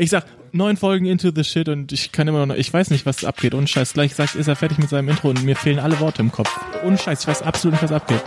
Ich sag, neun Folgen into the shit und ich kann immer noch, ich weiß nicht, was abgeht. Und Scheiß, gleich sagt, ist er fertig mit seinem Intro und mir fehlen alle Worte im Kopf. Und Scheiß, ich weiß absolut nicht, was abgeht.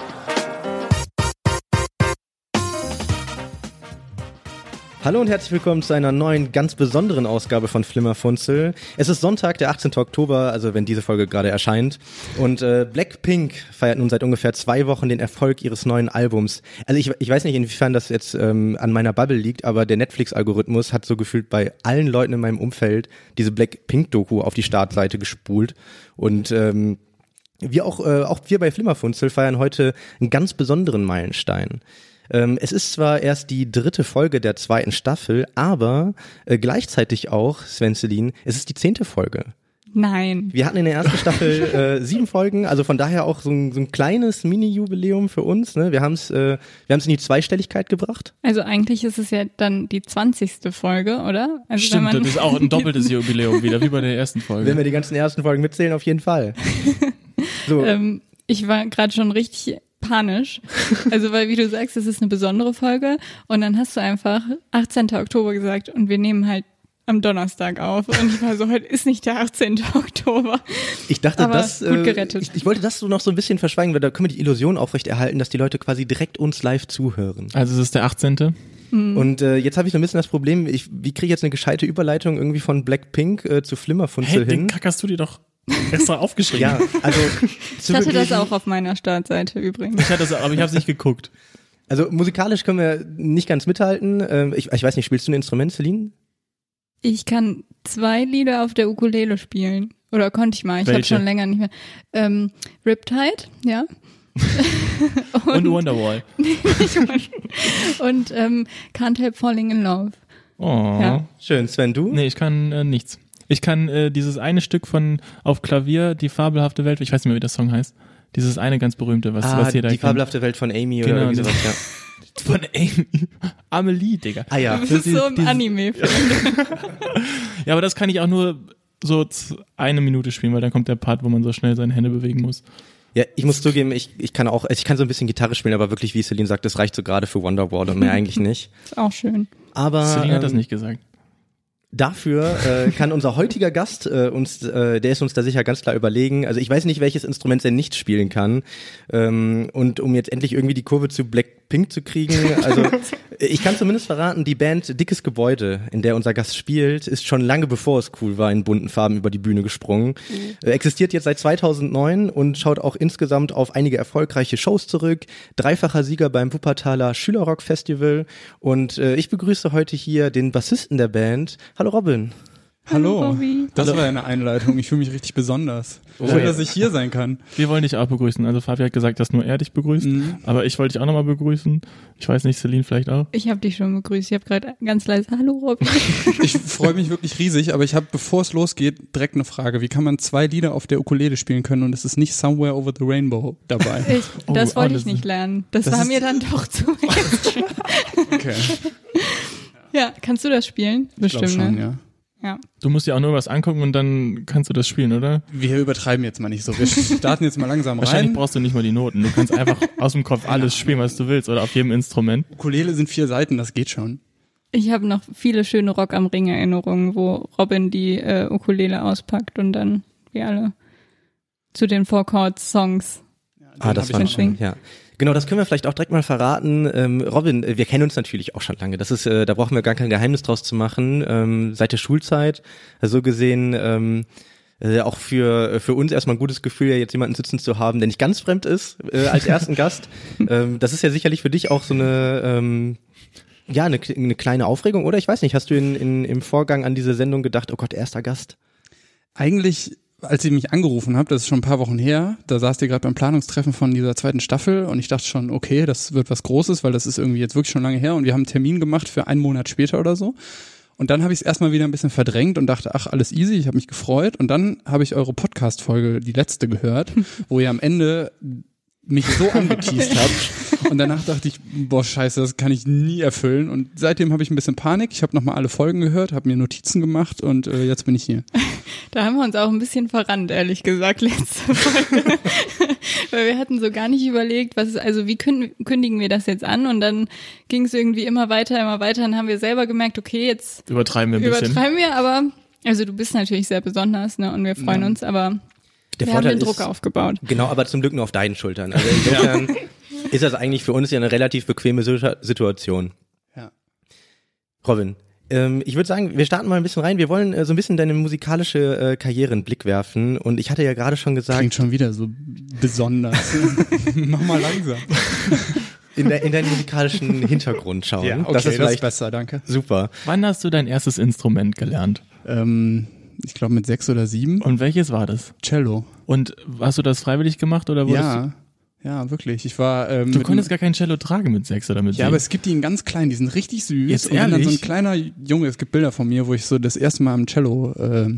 Hallo und herzlich willkommen zu einer neuen, ganz besonderen Ausgabe von Flimmerfunzel. Es ist Sonntag, der 18. Oktober, also wenn diese Folge gerade erscheint. Und äh, Blackpink feiert nun seit ungefähr zwei Wochen den Erfolg ihres neuen Albums. Also ich, ich weiß nicht, inwiefern das jetzt ähm, an meiner Bubble liegt, aber der Netflix-Algorithmus hat so gefühlt bei allen Leuten in meinem Umfeld diese Blackpink-Doku auf die Startseite gespult. Und ähm, wir auch, äh, auch wir bei Flimmerfunzel feiern heute einen ganz besonderen Meilenstein. Ähm, es ist zwar erst die dritte Folge der zweiten Staffel, aber äh, gleichzeitig auch, Sven Celine, es ist die zehnte Folge. Nein. Wir hatten in der ersten Staffel äh, sieben Folgen, also von daher auch so ein, so ein kleines Mini-Jubiläum für uns. Ne? Wir haben es äh, wir haben's in die Zweistelligkeit gebracht. Also eigentlich ist es ja dann die zwanzigste Folge, oder? Also Stimmt, das ist auch ein doppeltes Jubiläum wieder, wie bei der ersten Folge. Wenn wir die ganzen ersten Folgen mitzählen, auf jeden Fall. So. ähm, ich war gerade schon richtig panisch. Also, weil, wie du sagst, es ist eine besondere Folge. Und dann hast du einfach 18. Oktober gesagt und wir nehmen halt am Donnerstag auf. Und ich war so, heute ist nicht der 18. Oktober. Ich dachte, Aber das, gut äh, gerettet. ich, ich wollte das so noch so ein bisschen verschweigen, weil da können wir die Illusion aufrechterhalten, dass die Leute quasi direkt uns live zuhören. Also es ist der 18. Und äh, jetzt habe ich so ein bisschen das Problem, ich, wie kriege ich jetzt eine gescheite Überleitung irgendwie von Blackpink äh, zu Flimmerfunzel Hey, den hin? Kack hast du dir doch extra aufgeschrieben. Ja, also Ich hatte das auch auf meiner Startseite übrigens. Ich hatte das, aber ich habe es nicht geguckt. Also musikalisch können wir nicht ganz mithalten. Ähm, ich, ich weiß nicht, spielst du ein Instrument, Celine? Ich kann zwei Lieder auf der Ukulele spielen. Oder konnte ich mal. Ich habe schon länger nicht mehr. Ähm, Riptide, ja. Und Wonderwall. Und ähm, Can't Help Falling in Love. Oh. Ja. Schön, Sven, du? Nee, ich kann äh, nichts. Ich kann äh, dieses eine Stück von auf Klavier, die fabelhafte Welt, ich weiß nicht mehr, wie der Song heißt. Dieses eine ganz berühmte, was, ah, was jeder die kennt. fabelhafte Welt von Amy Genau, oder irgendwie das- sowas, ja. Von Amy. Amelie, Digga. Ah ja. Das ist so im dieses- Anime. Ja, aber das kann ich auch nur so eine Minute spielen, weil dann kommt der Part, wo man so schnell seine Hände bewegen muss. Ja, ich muss zugeben, ich, ich kann auch, ich kann so ein bisschen Gitarre spielen, aber wirklich, wie Celine sagt, das reicht so gerade für Wonderwall und mehr eigentlich nicht. Ist auch schön. Aber Celine hat das ähm, nicht gesagt. Dafür äh, kann unser heutiger Gast äh, uns, äh, der ist uns da sicher ganz klar überlegen. Also ich weiß nicht, welches Instrument er nicht spielen kann. Ähm, und um jetzt endlich irgendwie die Kurve zu Blackpink zu kriegen, also ich kann zumindest verraten, die Band Dickes Gebäude, in der unser Gast spielt, ist schon lange bevor es cool war, in bunten Farben über die Bühne gesprungen. Äh, existiert jetzt seit 2009 und schaut auch insgesamt auf einige erfolgreiche Shows zurück. Dreifacher Sieger beim Wuppertaler Schülerrock Festival. Und äh, ich begrüße heute hier den Bassisten der Band. Hallo Robin. Hallo, Hallo, Bobby. das war eine Einleitung. Ich fühle mich richtig besonders. Oh, Schön, ja. dass ich hier sein kann. Wir wollen dich auch begrüßen. Also Fabi hat gesagt, dass nur er dich begrüßt. Mhm. Aber ich wollte dich auch nochmal begrüßen. Ich weiß nicht, Celine vielleicht auch. Ich habe dich schon begrüßt. Ich habe gerade ganz leise Hallo Robby. Ich freue mich wirklich riesig, aber ich habe, bevor es losgeht, direkt eine Frage. Wie kann man zwei Lieder auf der Ukulele spielen können und es ist nicht Somewhere Over the Rainbow dabei? Ich, Oh, das oh, wollte das ich nicht lernen. Das, das war mir dann doch zu. Okay, ja, kannst du das spielen? ich glaube Bestimmt, schon, ne? ja. Ja. Du musst dir auch nur was angucken und dann kannst du das spielen, oder? Wir übertreiben jetzt mal nicht so. Wir starten jetzt mal langsam Wahrscheinlich rein. brauchst du nicht mal die Noten. Du kannst einfach aus dem Kopf alles spielen, was du willst oder auf jedem Instrument. Ukulele sind vier Seiten, das geht schon. Ich habe noch viele schöne Rock am Ring Erinnerungen, wo Robin die äh, Ukulele auspackt und dann wir alle zu den Four Chords Songs. Ah, Den das war schön. ja. Genau, das können wir vielleicht auch direkt mal verraten. Ähm, Robin, äh, wir kennen uns natürlich auch schon lange. Das ist, äh, da brauchen wir gar kein Geheimnis draus zu machen. Ähm, seit der Schulzeit, also so gesehen, ähm, äh, auch für für uns erstmal ein gutes Gefühl, ja jetzt jemanden sitzen zu haben, der nicht ganz fremd ist äh, als ersten Gast. Ähm, das ist ja sicherlich für dich auch so eine ähm, ja eine, eine kleine Aufregung, oder? Ich weiß nicht. Hast du in, in, im Vorgang an diese Sendung gedacht, oh Gott, erster Gast? Eigentlich, als ihr mich angerufen habt, das ist schon ein paar Wochen her, da saßt ihr gerade beim Planungstreffen von dieser zweiten Staffel und ich dachte schon, okay, das wird was Großes, weil das ist irgendwie jetzt wirklich schon lange her und wir haben einen Termin gemacht für einen Monat später oder so. Und dann habe ich es erstmal wieder ein bisschen verdrängt und dachte, ach, alles easy, ich habe mich gefreut. Und dann habe ich eure Podcast-Folge, die letzte, gehört, wo ihr am Ende mich so angeteased habe. Und danach dachte ich, boah, scheiße, das kann ich nie erfüllen. Und seitdem habe ich ein bisschen Panik. Ich habe nochmal alle Folgen gehört, habe mir Notizen gemacht und äh, jetzt bin ich hier. Da haben wir uns auch ein bisschen verrannt, ehrlich gesagt, letzte Folge. Weil wir hatten so gar nicht überlegt, was ist, also wie kündigen wir das jetzt an? Und dann ging es irgendwie immer weiter, immer weiter. Dann haben wir selber gemerkt, okay, jetzt übertreiben wir ein bisschen. Übertreiben wir, aber also du bist natürlich sehr besonders, ne? Und wir freuen ja. uns, aber der wir Vorteil haben den Druck ist, aufgebaut. Genau, aber zum Glück nur auf deinen Schultern. Also insofern ist das eigentlich für uns ja eine relativ bequeme Situation. Ja. Robin, ähm, ich würde sagen, wir starten mal ein bisschen rein. Wir wollen äh, so ein bisschen deine musikalische äh, Karriere in Blick werfen. Und ich hatte ja gerade schon gesagt. Klingt schon wieder so besonders. Mach mal langsam. In, der, in deinen musikalischen Hintergrund schauen. Ja, okay, das ist, das ist besser, danke. Super. Wann hast du dein erstes Instrument gelernt? Ähm, ich glaube mit sechs oder sieben. Und welches war das? Cello. Und hast du das freiwillig gemacht oder wurdest Ja. Ja, wirklich. Ich war. Ähm, du konntest gar kein Cello tragen mit sechs oder mit sieben. Ja, aber es gibt die in ganz klein, die sind richtig süß. Jetzt und ehrlich? dann so ein kleiner Junge, es gibt Bilder von mir, wo ich so das erste Mal am Cello äh,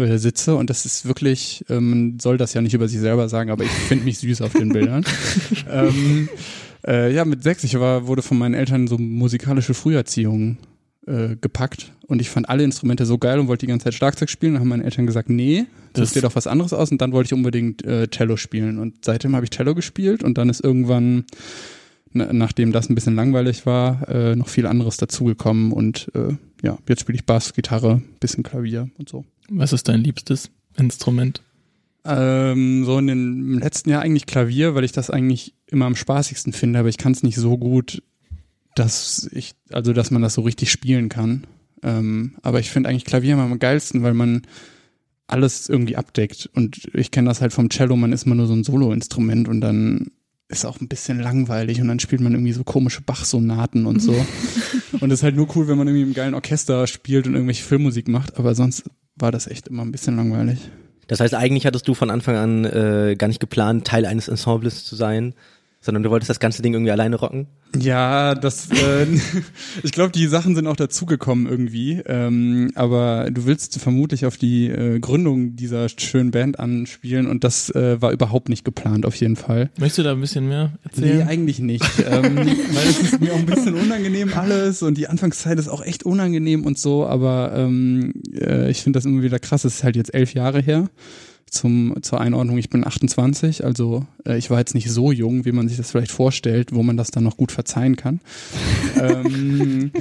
äh, sitze und das ist wirklich, ähm, man soll das ja nicht über sich selber sagen, aber ich finde mich süß auf den Bildern. ähm, äh, ja, mit sechs, ich war, wurde von meinen Eltern so musikalische Früherziehung äh, gepackt und ich fand alle Instrumente so geil und wollte die ganze Zeit Schlagzeug spielen. Dann haben meine Eltern gesagt, nee, das dir doch was anderes aus und dann wollte ich unbedingt äh, Cello spielen und seitdem habe ich Cello gespielt und dann ist irgendwann nachdem das ein bisschen langweilig war, äh, noch viel anderes dazugekommen und äh, ja, jetzt spiele ich Bass, Gitarre, bisschen Klavier und so. Was ist dein liebstes Instrument? Ähm, so in den, im letzten Jahr eigentlich Klavier, weil ich das eigentlich immer am spaßigsten finde, aber ich kann es nicht so gut dass ich, also dass man das so richtig spielen kann. Ähm, aber ich finde eigentlich Klavier immer am geilsten, weil man alles irgendwie abdeckt. Und ich kenne das halt vom Cello, man ist immer nur so ein Solo-Instrument und dann ist auch ein bisschen langweilig und dann spielt man irgendwie so komische Bach-Sonaten und so. und es ist halt nur cool, wenn man irgendwie im geilen Orchester spielt und irgendwelche Filmmusik macht, aber sonst war das echt immer ein bisschen langweilig. Das heißt, eigentlich hattest du von Anfang an äh, gar nicht geplant, Teil eines Ensembles zu sein, sondern du wolltest das ganze Ding irgendwie alleine rocken? Ja, das, äh, ich glaube, die Sachen sind auch dazugekommen irgendwie. Ähm, aber du willst vermutlich auf die äh, Gründung dieser schönen Band anspielen und das äh, war überhaupt nicht geplant, auf jeden Fall. Möchtest du da ein bisschen mehr erzählen? Nee, eigentlich nicht. ähm, weil es ist mir auch ein bisschen unangenehm alles und die Anfangszeit ist auch echt unangenehm und so, aber ähm, äh, ich finde das immer wieder krass. Es ist halt jetzt elf Jahre her zum, zur Einordnung, ich bin 28, also äh, ich war jetzt nicht so jung, wie man sich das vielleicht vorstellt, wo man das dann noch gut verzeihen kann. ähm,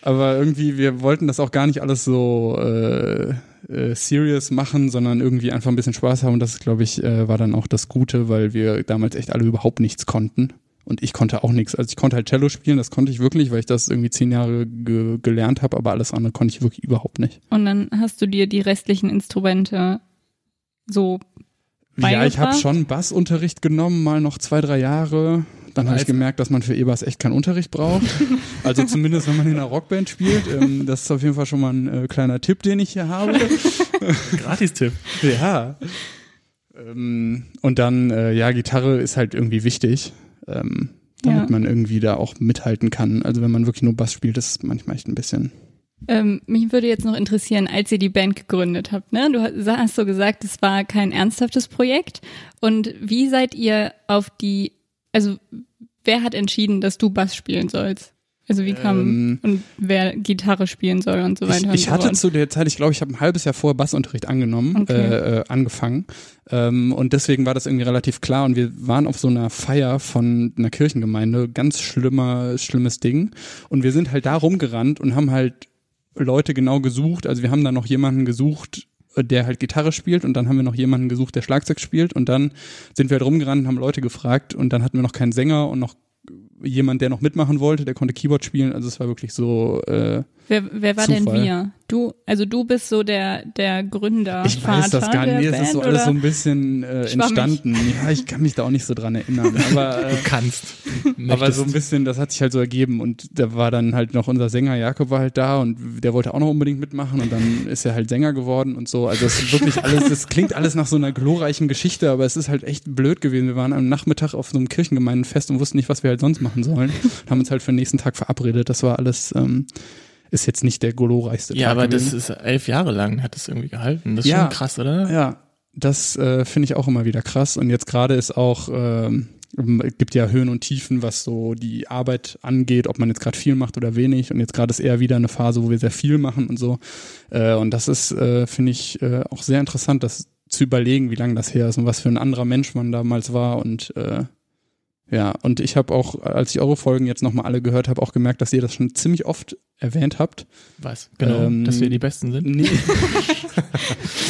aber irgendwie, wir wollten das auch gar nicht alles so äh, äh, serious machen, sondern irgendwie einfach ein bisschen Spaß haben. Und das, glaube ich, äh, war dann auch das Gute, weil wir damals echt alle überhaupt nichts konnten. Und ich konnte auch nichts. Also ich konnte halt Cello spielen, das konnte ich wirklich, weil ich das irgendwie zehn Jahre ge gelernt habe, aber alles andere konnte ich wirklich überhaupt nicht. Und dann hast du dir die restlichen Instrumente so Ja, ich habe schon Bassunterricht genommen, mal noch zwei, drei Jahre. Dann habe ich gemerkt, dass man für E-Bass echt keinen Unterricht braucht. also zumindest, wenn man in einer Rockband spielt. Ähm, das ist auf jeden Fall schon mal ein äh, kleiner Tipp, den ich hier habe. Gratis-Tipp. Ja. Ähm, und dann, äh, ja, Gitarre ist halt irgendwie wichtig, ähm, damit ja. man irgendwie da auch mithalten kann. Also wenn man wirklich nur Bass spielt, ist es manchmal echt ein bisschen ähm, mich würde jetzt noch interessieren, als ihr die Band gegründet habt, ne? Du hast so gesagt, es war kein ernsthaftes Projekt. Und wie seid ihr auf die, also wer hat entschieden, dass du Bass spielen sollst? Also wie kam ähm, und wer Gitarre spielen soll und so weiter. Ich, ich hatte zu der Zeit, ich glaube, ich habe ein halbes Jahr vorher Bassunterricht angenommen, okay. äh, äh, angefangen. Ähm, und deswegen war das irgendwie relativ klar. Und wir waren auf so einer Feier von einer Kirchengemeinde, ganz schlimmer, schlimmes Ding. Und wir sind halt da rumgerannt und haben halt Leute genau gesucht. Also wir haben da noch jemanden gesucht, der halt Gitarre spielt und dann haben wir noch jemanden gesucht, der Schlagzeug spielt und dann sind wir halt rumgerannt, haben Leute gefragt und dann hatten wir noch keinen Sänger und noch jemand, der noch mitmachen wollte, der konnte Keyboard spielen. Also es war wirklich so. Äh, wer, wer war Zufall. denn wir? Du, also du bist so der der Gründer. Ich weiß Vater das gar nicht. Nee, das ist so alles so ein bisschen äh, entstanden. Ja, ich kann mich da auch nicht so dran erinnern. Aber äh, du kannst. aber so ein bisschen, das hat sich halt so ergeben und da war dann halt noch unser Sänger Jakob war halt da und der wollte auch noch unbedingt mitmachen und dann ist er halt Sänger geworden und so. Also es ist wirklich alles, das klingt alles nach so einer glorreichen Geschichte, aber es ist halt echt blöd gewesen. Wir waren am Nachmittag auf so einem Kirchengemeindenfest und wussten nicht, was wir halt sonst machen sollen. haben uns halt für den nächsten Tag verabredet. Das war alles ähm, ist jetzt nicht der glorreichste Ja, Tag aber gewesen. das ist elf Jahre lang hat es irgendwie gehalten. Das ist ja, schon krass, oder? Ja, das äh, finde ich auch immer wieder krass. Und jetzt gerade ist auch, äh, Ähm, Es gibt ja Höhen und Tiefen, was so die Arbeit angeht, ob man jetzt gerade viel macht oder wenig. Und jetzt gerade ist eher wieder eine Phase, wo wir sehr viel machen und so. Äh, und das ist, äh, finde ich, äh, auch sehr interessant, das zu überlegen, wie lange das her ist und was für ein anderer Mensch man damals war. Und äh, ja, und ich habe auch, als ich eure Folgen jetzt nochmal alle gehört habe, auch gemerkt, dass ihr das schon ziemlich oft erwähnt habt. Was? Genau, Ähm, dass wir die Besten sind. Nee.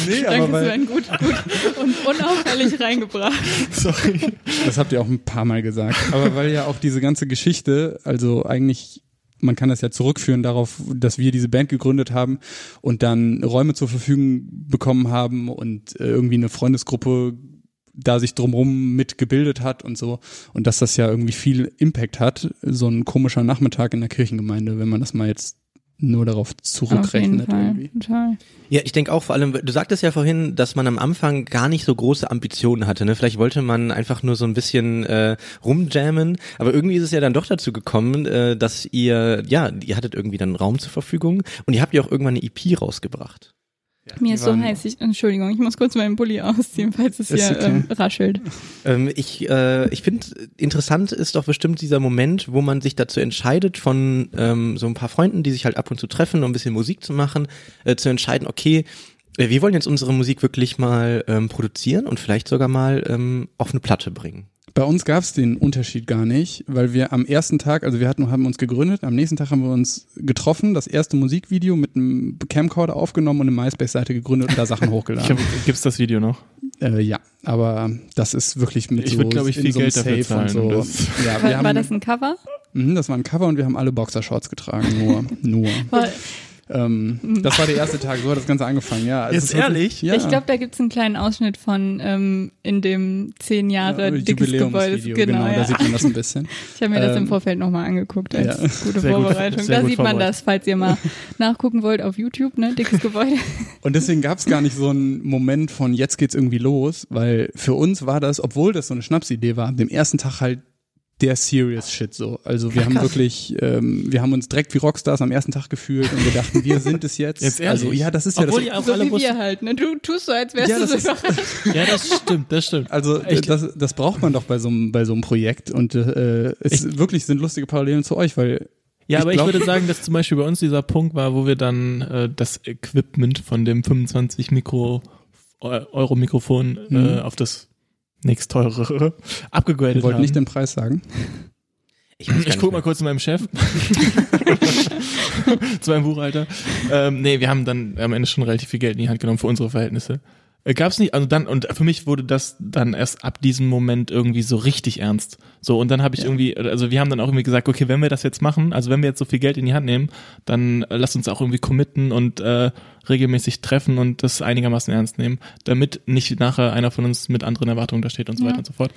nee, Danke, Sven, gut, gut und unauffällig reingebracht. Sorry. Das habt ihr auch ein paar Mal gesagt. Aber weil ja auch diese ganze Geschichte, also eigentlich, man kann das ja zurückführen darauf, dass wir diese Band gegründet haben und dann Räume zur Verfügung bekommen haben und äh, irgendwie eine Freundesgruppe da sich drumrum mitgebildet hat und so. Und dass das ja irgendwie viel Impact hat, so ein komischer Nachmittag in der Kirchengemeinde, wenn man das mal jetzt nur darauf Auf jeden zurückrechnet Fall, irgendwie. total. Ja, ich denke auch vor allem, du sagtest ja vorhin, dass man am Anfang gar nicht so große Ambitionen hatte. Ne? Vielleicht wollte man einfach nur so ein bisschen äh, rumjammen, aber irgendwie ist es ja dann doch dazu gekommen, äh, dass ihr, ja, ihr hattet irgendwie dann Raum zur Verfügung und ihr habt ja auch irgendwann eine EP rausgebracht. Mir ist so heiß. Ich, Entschuldigung, ich muss kurz meinen Pulli ausziehen, falls es hier okay. ähm, raschelt. Ähm, ich äh, ich finde, interessant ist doch bestimmt dieser Moment, wo man sich dazu entscheidet, von ähm, so ein paar Freunden, die sich halt ab und zu treffen, um ein bisschen Musik zu machen, äh, zu entscheiden, okay, äh, wir wollen jetzt unsere Musik wirklich mal ähm, produzieren und vielleicht sogar mal ähm, auf eine Platte bringen. Bei uns gab es den Unterschied gar nicht, weil wir am ersten Tag, also wir hatten, haben uns gegründet, am nächsten Tag haben wir uns getroffen, das erste Musikvideo mit einem Camcorder aufgenommen und eine MySpace-Seite gegründet und da Sachen hochgeladen. hab, gibt's das Video noch? äh, ja, aber das ist wirklich mit Ich so würd, glaub ich, in viel so Geld dafür Safe und zahlen, so. um das- Ja, wir War, haben, war das ein Cover? Mhm, das war ein Cover und wir haben alle Boxershorts getragen, nur, nur. War, Ähm, das war der erste Tag, so hat das Ganze angefangen, ja. es Jetzt ehrlich? Ja. Ich glaube, da gibt's einen kleinen Ausschnitt von ähm, in dem zehn Jahre ja, dickes Gebäude. Genau, genau, da ja. sieht man das ein bisschen. Ich habe mir das im Ähm, Vorfeld nochmal angeguckt als ja. gute Sehr gut, Vorbereitung. sehr da gut sieht man das, falls ihr mal nachgucken wollt auf YouTube, ne? Dickes Gebäude. Und deswegen gab es gar nicht so einen Moment von jetzt geht's irgendwie los, weil für uns war das, obwohl das so eine Schnapsidee war, dem ersten Tag halt der serious Shit so. Also wir haben wirklich, ähm, wir haben uns direkt wie Rockstars am ersten Tag gefühlt und wir dachten, wir sind es jetzt. Jetzt ehrlich? also ja, das ist Obwohl ja ihr das. auch so alle wie wir halt, ne? Du tust so, als wärst Ja, du das so ist-. Ja, das stimmt, das stimmt. Also äh, das, das braucht man doch bei so einem bei so einem Projekt und äh, es wirklich sind lustige Parallelen zu euch, weil Ja, Ich aber glaub- ich würde sagen, dass zum Beispiel bei uns dieser Punkt war, wo wir dann äh, das Equipment von dem 25 Mikro Eu- Euro Mikrofon äh, Mhm. auf das nächst teurere abgegradet haben. nicht den Preis sagen. Ich, ich nicht guck mal kurz zu meinem Chef. zu meinem Buchhalter. Ähm, nee, wir haben dann am Ende schon relativ viel Geld in die Hand genommen für unsere Verhältnisse. Äh, Gab's nicht, also dann, und für mich wurde das dann erst ab diesem Moment irgendwie so richtig ernst. So, und dann habe ich irgendwie, also wir haben dann auch irgendwie gesagt, okay, wenn wir das jetzt machen, also wenn wir jetzt so viel Geld in die Hand nehmen, dann äh, lass uns auch irgendwie committen und äh, regelmäßig treffen und das einigermaßen ernst nehmen, damit nicht nachher einer von uns mit anderen Erwartungen da steht und so Ja. weiter und so fort.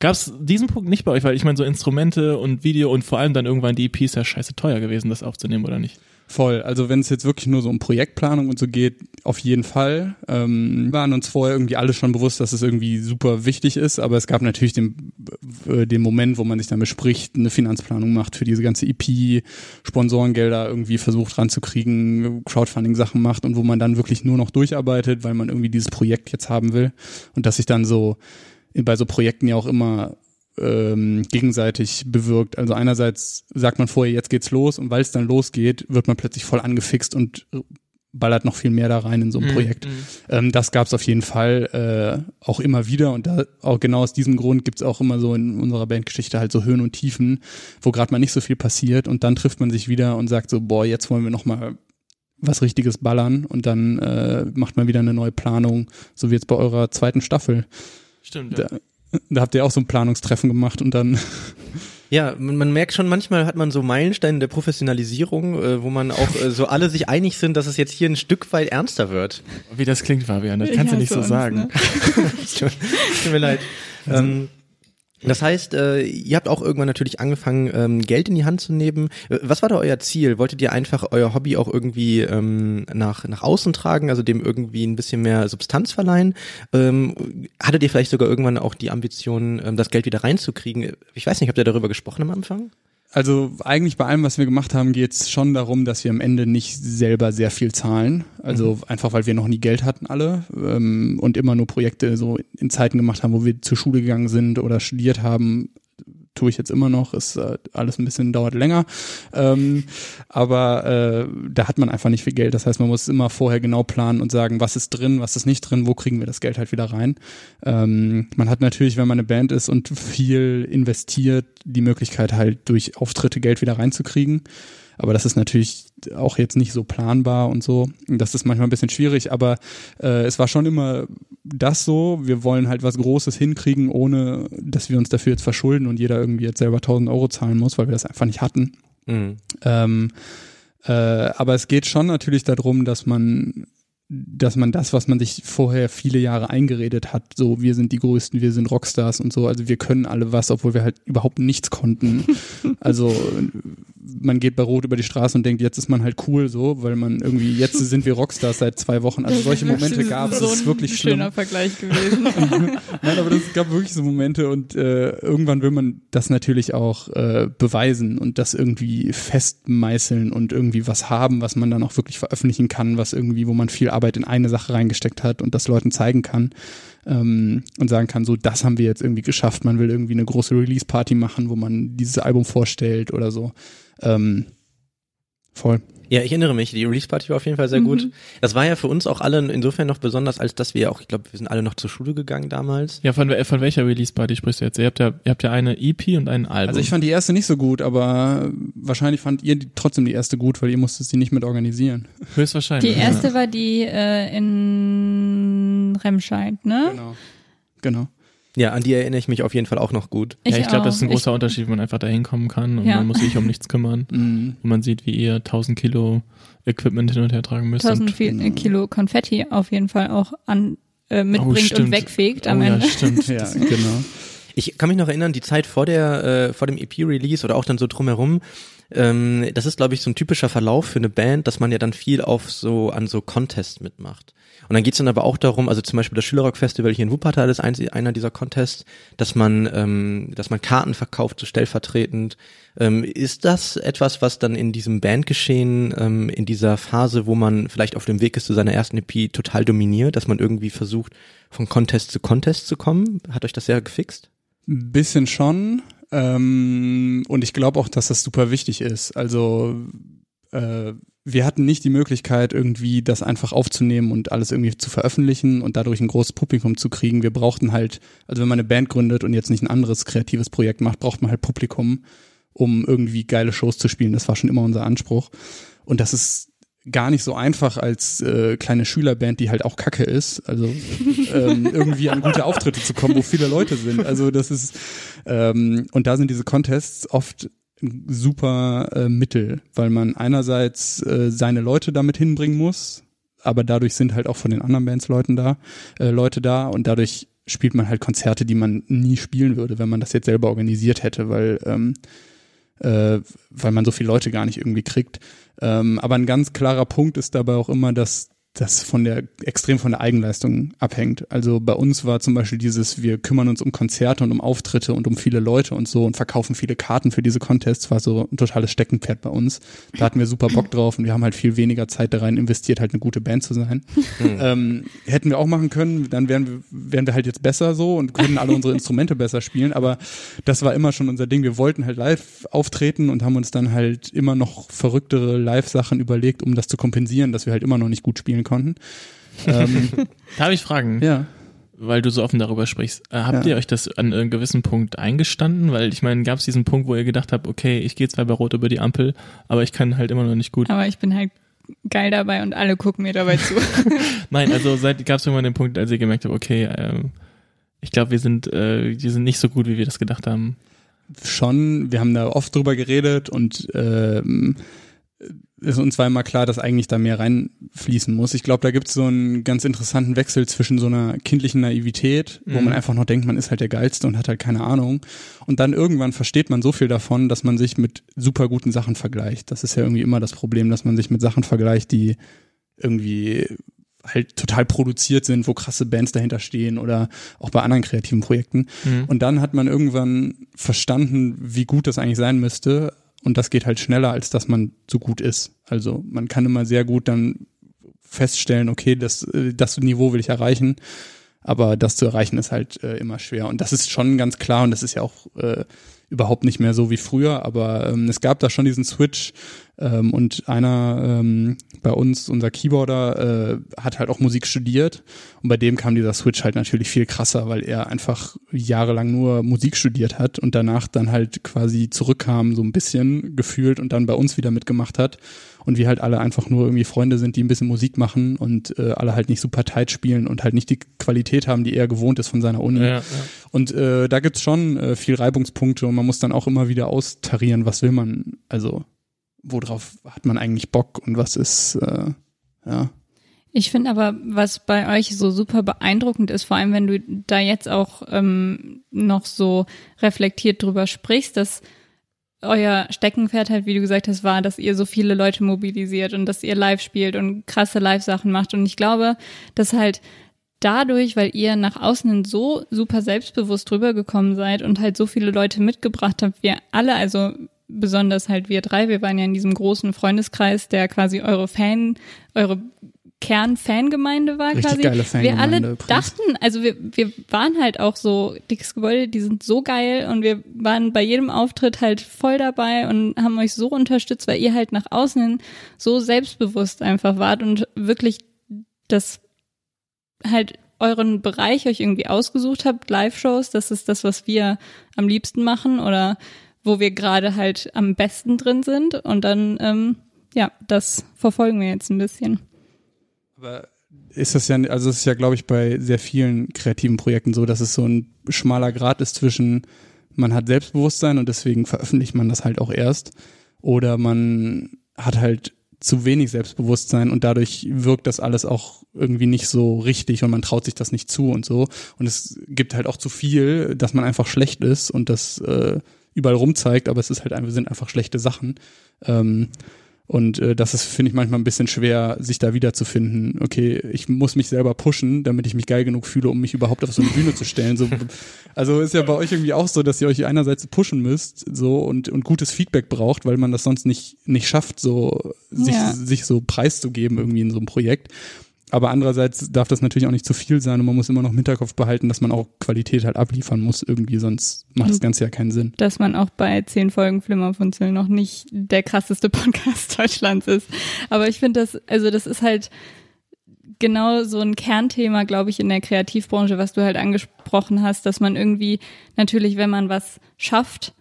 Gab's diesen Punkt nicht bei euch, weil ich meine, so Instrumente und Video und vor allem dann irgendwann die EP ist ja scheiße teuer gewesen, das aufzunehmen oder nicht? Voll. Also wenn es jetzt wirklich nur so um Projektplanung und so geht, auf jeden Fall. Ähm, waren uns vorher irgendwie alle schon bewusst, dass es irgendwie super wichtig ist, aber es gab natürlich den, äh, den Moment, wo man sich dann bespricht, eine Finanzplanung macht für diese ganze EP, Sponsorengelder irgendwie versucht ranzukriegen, Crowdfunding-Sachen macht und wo man dann wirklich nur noch durcharbeitet, weil man irgendwie dieses Projekt jetzt haben will und dass sich dann so bei so Projekten ja auch immer ähm, gegenseitig bewirkt. Also einerseits sagt man vorher, jetzt geht's los und weil es dann losgeht, wird man plötzlich voll angefixt und äh, ballert noch viel mehr da rein in so ein Projekt. Ähm, das gab's auf jeden Fall äh, auch immer wieder und da auch genau aus diesem Grund gibt's auch immer so in unserer Bandgeschichte halt so Höhen und Tiefen, wo gerade mal nicht so viel passiert und dann trifft man sich wieder und sagt so, boah, jetzt wollen wir noch mal was richtiges ballern und dann äh, macht man wieder eine neue Planung, so wie jetzt bei eurer zweiten Staffel. Stimmt. Da, da habt ihr auch so ein Planungstreffen gemacht und dann Ja, man, man merkt schon, manchmal hat man so Meilensteine der Professionalisierung, äh, wo man auch äh, so alle sich einig sind, dass es jetzt hier ein Stück weit ernster wird. Wie das klingt, Fabian, das kannst du Ja, nicht so uns, sagen. ne? Tut mir leid. Ähm, das heißt, äh, ihr habt auch irgendwann natürlich angefangen, ähm, Geld in die Hand zu nehmen. Äh, Was war da euer Ziel? Wolltet ihr einfach euer Hobby auch irgendwie ähm, nach, nach außen tragen, also dem irgendwie ein bisschen mehr Substanz verleihen? Ähm, hattet ihr vielleicht sogar irgendwann auch die Ambition, ähm, das Geld wieder reinzukriegen? Ich weiß nicht, habt ihr darüber gesprochen am Anfang? Also eigentlich bei allem, was wir gemacht haben, geht es schon darum, dass wir am Ende nicht selber sehr viel zahlen. Also einfach, weil wir noch nie Geld hatten alle ähm, und immer nur Projekte so in Zeiten gemacht haben, wo wir zur Schule gegangen sind oder studiert haben, tue ich jetzt immer noch, ist äh, alles ein bisschen dauert länger. Ähm, aber äh, da hat man einfach nicht viel Geld. Das heißt, man muss immer vorher genau planen und sagen, was ist drin, was ist nicht drin, wo kriegen wir das Geld halt wieder rein. Ähm, man hat natürlich, wenn man eine Band ist und viel investiert, die Möglichkeit halt durch Auftritte Geld wieder reinzukriegen. Aber das ist natürlich auch jetzt nicht so planbar und so. Das ist manchmal ein bisschen schwierig, aber äh, es war schon immer das so. Wir wollen halt was Großes hinkriegen, ohne dass wir uns dafür jetzt verschulden und jeder irgendwie jetzt selber 1000 Euro zahlen muss, weil wir das einfach nicht hatten. Mhm. Ähm, äh, aber es geht schon natürlich darum, dass man dass man das, was man sich vorher viele Jahre eingeredet hat, so wir sind die Größten, wir sind Rockstars und so, also wir können alle was, obwohl wir halt überhaupt nichts konnten. also man geht bei Rot über die Straße und denkt, jetzt ist man halt cool so, weil man irgendwie, jetzt sind wir Rockstars seit zwei Wochen. Also solche Momente gab es, so das ist wirklich ein schlimm. schöner Vergleich gewesen. Nein, aber es gab wirklich so Momente und äh, irgendwann will man das natürlich auch äh, beweisen und das irgendwie festmeißeln und irgendwie was haben, was man dann auch wirklich veröffentlichen kann, was irgendwie, wo man viel Arbeit in eine Sache reingesteckt hat und das Leuten zeigen kann ähm, und sagen kann, so das haben wir jetzt irgendwie geschafft. Man will irgendwie eine große Release-Party machen, wo man dieses Album vorstellt oder so. Ähm, voll. Ja, ich erinnere mich, die Release-Party war auf jeden Fall sehr gut. Das war ja für uns auch alle insofern noch besonders, als dass wir auch, ich glaube, wir sind alle noch zur Schule gegangen damals. Ja, von, von welcher Release-Party sprichst du jetzt? Ihr habt ja, ihr habt ja eine EP und ein Album. Also ich fand die erste nicht so gut, aber wahrscheinlich fand ihr die, trotzdem die erste gut, weil ihr musstet sie nicht mit organisieren. Höchstwahrscheinlich. Die erste war die äh, in Remscheid, ne? Genau. Genau. Ja, an die erinnere ich mich auf jeden Fall auch noch gut. Ja, ich glaube, das ist ein großer Unterschied, wenn man einfach da hinkommen kann und Ja. man muss sich um nichts kümmern. Mhm. Und man sieht, wie ihr 1000 Kilo Equipment hin und her tragen müsst. 1000 und, viel, äh, Kilo Konfetti auf jeden Fall auch an äh, mitbringt und stimmt. wegfegt oh, am ja, Ende. stimmt. Ja, genau. Ich kann mich noch erinnern, die Zeit vor der, äh, vor dem EP-Release oder auch dann so drumherum, ähm, das ist, glaube ich, so ein typischer Verlauf für eine Band, dass man ja dann viel auf so, an so Contests mitmacht. Und dann geht's dann aber auch darum, also zum Beispiel das Schülerrock-Festival hier in Wuppertal ist eins, einer dieser Contests, dass man, ähm, dass man Karten verkauft, so stellvertretend. Ähm, ist das etwas, was dann in diesem Bandgeschehen, ähm, in dieser Phase, wo man vielleicht auf dem Weg ist zu seiner ersten EP, total dominiert, dass man irgendwie versucht, von Contest zu Contest zu kommen? Hat euch das sehr gefixt? Bisschen schon. Ähm, und ich glaube auch, dass das super wichtig ist. Also äh, wir hatten nicht die Möglichkeit, irgendwie das einfach aufzunehmen und alles irgendwie zu veröffentlichen und dadurch ein großes Publikum zu kriegen. Wir brauchten halt, also wenn man eine Band gründet und jetzt nicht ein anderes kreatives Projekt macht, braucht man halt Publikum, um irgendwie geile Shows zu spielen. Das war schon immer unser Anspruch. Und das ist gar nicht so einfach als äh, kleine Schülerband, die halt auch Kacke ist, also ähm, irgendwie an gute Auftritte zu kommen, wo viele Leute sind. Also das ist ähm, und da sind diese Contests oft super äh, Mittel, weil man einerseits äh, seine Leute damit hinbringen muss, aber dadurch sind halt auch von den anderen Bands Leuten da, äh, Leute da und dadurch spielt man halt Konzerte, die man nie spielen würde, wenn man das jetzt selber organisiert hätte, weil ähm, äh, weil man so viele Leute gar nicht irgendwie kriegt. Ähm, aber ein ganz klarer Punkt ist dabei auch immer, dass das von der extrem von der Eigenleistung abhängt. Also bei uns war zum Beispiel dieses, wir kümmern uns um Konzerte und um Auftritte und um viele Leute und so und verkaufen viele Karten für diese Contests, war so ein totales Steckenpferd bei uns. Da hatten wir super Bock drauf und wir haben halt viel weniger Zeit da rein investiert, halt eine gute Band zu sein. Ähm, hätten wir auch machen können, dann wären wir, wären wir halt jetzt besser so und können alle unsere Instrumente besser spielen, aber das war immer schon unser Ding. Wir wollten halt live auftreten und haben uns dann halt immer noch verrücktere Live-Sachen überlegt, um das zu kompensieren, dass wir halt immer noch nicht gut spielen konnten. ähm, Darf ich fragen, ja. weil du so offen darüber sprichst, äh, habt Ja. ihr euch das an einem gewissen Punkt eingestanden? Weil ich meine, gab es diesen Punkt, wo ihr gedacht habt, okay, ich gehe zwar bei Rot über die Ampel, aber ich kann halt immer noch nicht gut. Aber ich bin halt geil dabei und alle gucken mir dabei zu. Nein, also seit gab es irgendwann den Punkt, als ihr gemerkt habt, okay, ähm, ich glaube, wir sind, äh, wir sind nicht so gut, wie wir das gedacht haben. schon, wir haben da oft drüber geredet und ähm, ist uns immer klar, dass eigentlich da mehr reinfließen muss. Ich glaube, da gibt es so einen ganz interessanten Wechsel zwischen so einer kindlichen Naivität, wo Mhm. man einfach noch denkt, man ist halt der Geilste und hat halt keine Ahnung. Und dann irgendwann versteht man so viel davon, dass man sich mit super guten Sachen vergleicht. Das ist ja irgendwie immer das Problem, dass man sich mit Sachen vergleicht, die irgendwie halt total produziert sind, wo krasse Bands dahinter stehen oder auch bei anderen kreativen Projekten. Mhm. Und dann hat man irgendwann verstanden, wie gut das eigentlich sein müsste, und das geht halt schneller, als dass man so gut ist. Also man kann immer sehr gut dann feststellen, okay, das, äh, das Niveau will ich erreichen, aber das zu erreichen ist halt äh, immer schwer. Und das ist schon ganz klar und das ist ja auch äh, überhaupt nicht mehr so wie früher, aber ähm, es gab da schon diesen Switch ähm, und einer ähm, bei uns, unser Keyboarder, äh, hat halt auch Musik studiert und bei dem kam dieser Switch halt natürlich viel krasser, weil er einfach jahrelang nur Musik studiert hat und danach dann halt quasi zurückkam, so ein bisschen gefühlt und dann bei uns wieder mitgemacht hat und wir halt alle einfach nur irgendwie Freunde sind, die ein bisschen Musik machen und äh, alle halt nicht super tight spielen und halt nicht die Qualität haben, die er gewohnt ist von seiner Uni. Ja, ja. Und äh, da gibt's schon äh, viel Reibungspunkte und man muss dann auch immer wieder austarieren, was will man, also worauf hat man eigentlich Bock und was ist, äh, ja. Ich finde aber, was bei euch so super beeindruckend ist, vor allem wenn du da jetzt auch ähm, noch so reflektiert drüber sprichst, dass euer Steckenpferd halt, wie du gesagt hast, war, dass ihr so viele Leute mobilisiert und dass ihr live spielt und krasse Live-Sachen macht. Und ich glaube, dass halt dadurch, weil ihr nach außen so super selbstbewusst rübergekommen seid und halt so viele Leute mitgebracht habt, wir alle, also besonders halt wir drei, wir waren ja in diesem großen Freundeskreis, der quasi eure Fan, eure Kern-Fangemeinde war Richtig quasi. geile wir Fangemeinde alle übrigens. dachten, also wir, wir waren halt auch so, dickes Gebäude, die sind so geil und wir waren bei jedem Auftritt halt voll dabei und haben euch so unterstützt, weil ihr halt nach außen hin so selbstbewusst einfach wart und wirklich das halt euren Bereich euch irgendwie ausgesucht habt, Live-Shows, das ist das, was wir am liebsten machen oder wo wir gerade halt am besten drin sind und dann, ähm, ja, das verfolgen wir jetzt ein bisschen. Aber ist das ja, also es ist ja, glaube ich, bei sehr vielen kreativen Projekten so, dass es so ein schmaler Grad ist zwischen, man hat Selbstbewusstsein und deswegen veröffentlicht man das halt auch erst. Oder man hat halt zu wenig Selbstbewusstsein und dadurch wirkt das alles auch irgendwie nicht so richtig und man traut sich das nicht zu und so. Und es gibt halt auch zu viel, dass man einfach schlecht ist und das äh, überall rumzeigt, aber es ist halt einfach, sind einfach schlechte Sachen. Ähm, und äh, das ist, finde ich, manchmal ein bisschen schwer, sich da wiederzufinden. Okay, ich muss mich selber pushen, damit ich mich geil genug fühle, um mich überhaupt auf so eine Bühne zu stellen. So, also ist ja bei euch irgendwie auch so, dass ihr euch einerseits pushen müsst so und, und gutes Feedback braucht, weil man das sonst nicht, nicht schafft, so sich, Ja. sich so preiszugeben irgendwie in so einem Projekt. Aber andererseits darf das natürlich auch nicht zu viel sein und man muss immer noch im Hinterkopf behalten, dass man auch Qualität halt abliefern muss irgendwie, sonst macht das Mhm. Ganze ja keinen Sinn. dass man auch bei zehn Folgen Flimmerfunzel noch nicht der krasseste Podcast Deutschlands ist. Aber ich finde das, also das ist halt genau so ein Kernthema, glaube ich, in der Kreativbranche, was du halt angesprochen hast, dass man irgendwie natürlich, wenn man was schafft,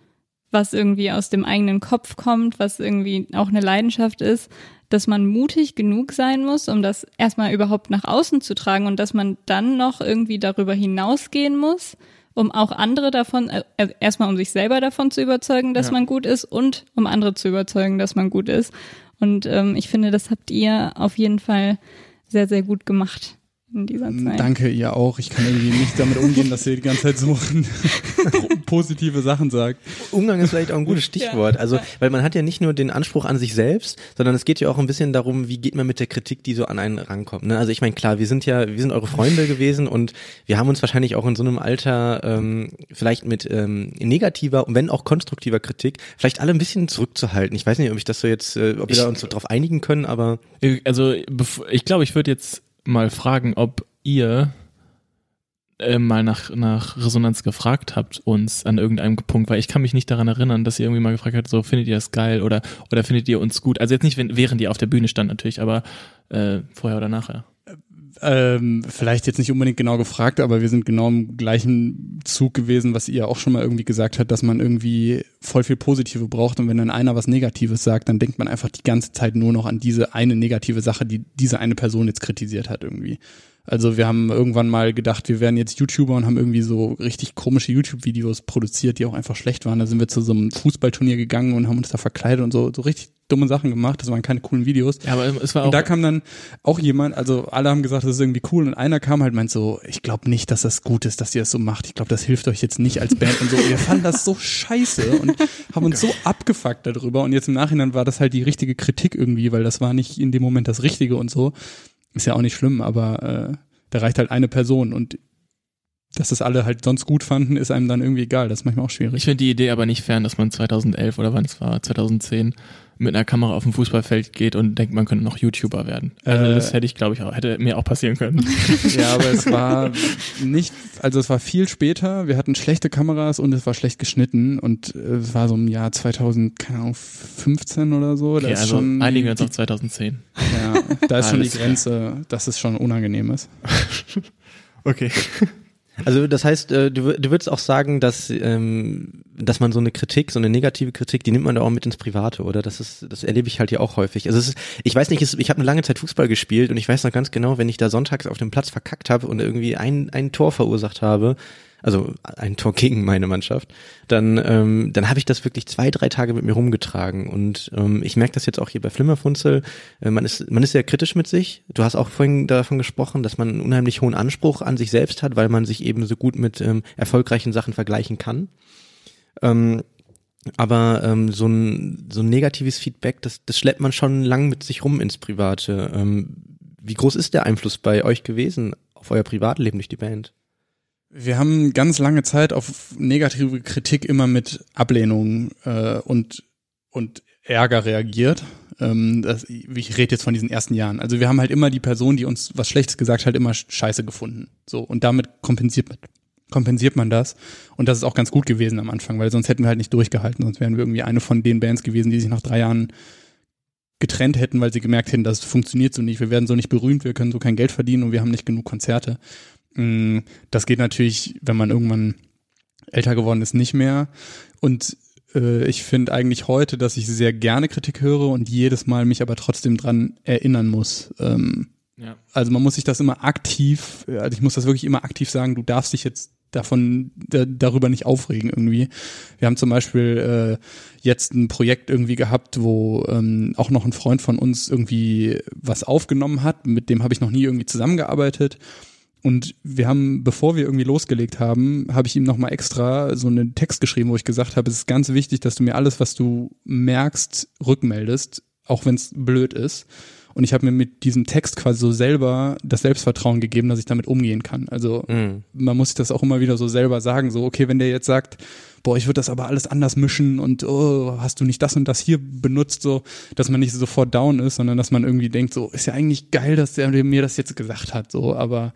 was irgendwie aus dem eigenen Kopf kommt, was irgendwie auch eine Leidenschaft ist, dass man mutig genug sein muss, um das erstmal überhaupt nach außen zu tragen und dass man dann noch irgendwie darüber hinausgehen muss, um auch andere davon, äh, erstmal um sich selber davon zu überzeugen, dass Ja. man gut ist und um andere zu überzeugen, dass man gut ist. Und ähm, ich finde, das habt ihr auf jeden Fall sehr, sehr gut gemacht in dieser Zeit. Danke, ihr auch. Ich kann irgendwie nicht damit umgehen, dass ihr die ganze Zeit so positive Sachen sagt. Umgang ist vielleicht auch ein gutes Stichwort. Also, weil man hat ja nicht nur den Anspruch an sich selbst, sondern es geht ja auch ein bisschen darum, wie geht man mit der Kritik, die so an einen rankommt. Ne? Also ich meine, klar, wir sind ja, wir sind eure Freunde gewesen und wir haben uns wahrscheinlich auch in so einem Alter ähm, vielleicht mit ähm, negativer, wenn auch konstruktiver Kritik, vielleicht alle ein bisschen zurückzuhalten. Ich weiß nicht, ob ich das so jetzt, äh, ob wir da uns so drauf einigen können, aber Also bevor- ich glaube, ich würde jetzt mal fragen, ob ihr äh, mal nach, nach Resonanz gefragt habt uns an irgendeinem Punkt, weil ich kann mich nicht daran erinnern, dass ihr irgendwie mal gefragt habt, so findet ihr das geil oder oder findet ihr uns gut? Also jetzt nicht, wenn, während ihr auf der Bühne stand natürlich, aber äh, vorher oder nachher. Ähm, vielleicht jetzt nicht unbedingt genau gefragt, aber wir sind genau im gleichen Zug gewesen, was ihr auch schon mal irgendwie gesagt habt, dass man irgendwie voll viel Positive braucht und wenn dann einer was Negatives sagt, dann denkt man einfach die ganze Zeit nur noch an diese eine negative Sache, die diese eine Person jetzt kritisiert hat irgendwie. Also wir haben irgendwann mal gedacht, wir wären jetzt YouTuber und haben irgendwie so richtig komische YouTube-Videos produziert, die auch einfach schlecht waren. Da sind wir zu so einem Fußballturnier gegangen und haben uns da verkleidet und so, so richtig dumme Sachen gemacht. Das waren keine coolen Videos. Ja, aber es war auch Und da kam dann auch jemand, also alle haben gesagt, das ist irgendwie cool und einer kam halt meint so, ich glaube nicht, dass das gut ist, dass ihr das so macht. Ich glaube, das hilft euch jetzt nicht als Band und so. Wir fanden das so scheiße und haben uns so abgefuckt darüber und jetzt im Nachhinein war das halt die richtige Kritik irgendwie, weil das war nicht in dem Moment das Richtige und so. Ist ja auch nicht schlimm, aber äh, da reicht halt eine Person und dass es alle halt sonst gut fanden, ist einem dann irgendwie egal. Das ist manchmal auch schwierig. Ich finde die Idee aber nicht fern, dass man 2011 oder wann es war, 2010 mit einer Kamera auf dem Fußballfeld geht und denkt, man könnte noch YouTuber werden. Also Äh, das hätte ich, glaube ich, auch, hätte mir auch passieren können. Ja, aber es war nicht, also es war viel später. Wir hatten schlechte Kameras und es war schlecht geschnitten und äh, es war so im Jahr 2000, keine Ahnung, 15 oder so. Okay, also schon einigen wir uns auf 2010. ja, da ist schon die. Grenze, dass es schon unangenehm ist. Okay. Also das heißt, äh, du, wür- du würdest auch sagen, dass, ähm, dass man so eine Kritik, so eine negative Kritik, die nimmt man da auch mit ins Private, oder? Das ist, das erlebe ich halt hier auch häufig. Also ist, ich weiß nicht, ich habe eine lange Zeit Fußball gespielt und ich weiß noch ganz genau, wenn ich da sonntags auf dem Platz verkackt habe und irgendwie ein, ein Tor verursacht habe, also ein Tor gegen meine Mannschaft, dann, ähm, dann habe ich das wirklich zwei, drei Tage mit mir rumgetragen. Und ähm, ich merke das jetzt auch hier bei Flimmerfunzel. Äh, man ist, man ist sehr kritisch mit sich. Du hast auch vorhin davon gesprochen, dass man einen unheimlich hohen Anspruch an sich selbst hat, weil man sich eben so gut mit ähm, erfolgreichen Sachen vergleichen kann. Ähm, aber ähm, so, ein, so ein negatives Feedback, das, das schleppt man schon lang mit sich rum ins Private. Ähm, wie groß ist der Einfluss bei euch gewesen auf euer Privatleben durch die Band? Wir haben ganz lange Zeit auf negative Kritik immer mit Ablehnung äh, und, und Ärger reagiert. Ähm, das, ich rede jetzt von diesen ersten Jahren. Also wir haben halt immer die Person, die uns was Schlechtes gesagt hat, immer scheiße gefunden. So, und damit kompensiert man, kompensiert man das. Und das ist auch ganz gut gewesen am Anfang, weil sonst hätten wir halt nicht durchgehalten. Sonst wären wir irgendwie eine von den Bands gewesen, die sich nach drei Jahren getrennt hätten, weil sie gemerkt hätten, das funktioniert so nicht. Wir werden so nicht berühmt, wir können so kein Geld verdienen und wir haben nicht genug Konzerte. Mm, Das geht natürlich, wenn man irgendwann älter geworden ist, nicht mehr. Und äh, ich finde eigentlich heute, dass ich sehr gerne Kritik höre und jedes Mal mich aber trotzdem dran erinnern muss. Ähm, Ja. also man muss sich das immer aktiv, also ich muss das wirklich immer aktiv sagen, du darfst dich jetzt davon da, darüber nicht aufregen irgendwie. Wir haben zum Beispiel äh, jetzt ein Projekt irgendwie gehabt, wo ähm, auch noch ein Freund von uns irgendwie was aufgenommen hat, mit dem habe ich noch nie irgendwie zusammengearbeitet. Und wir haben, bevor wir irgendwie losgelegt haben, habe ich ihm nochmal extra so einen Text geschrieben, wo ich gesagt habe, es ist ganz wichtig, dass du mir alles, was du merkst, rückmeldest, auch wenn es blöd ist. Und ich habe mir mit diesem Text quasi so selber das Selbstvertrauen gegeben, dass ich damit umgehen kann. Also Mhm. man muss sich das auch immer wieder so selber sagen, so, okay, wenn der jetzt sagt, boah, ich würde das aber alles anders mischen und oh, hast du nicht das und das hier benutzt, so, dass man nicht sofort down ist, sondern dass man irgendwie denkt, so, ist ja eigentlich geil, dass der mir das jetzt gesagt hat, so, aber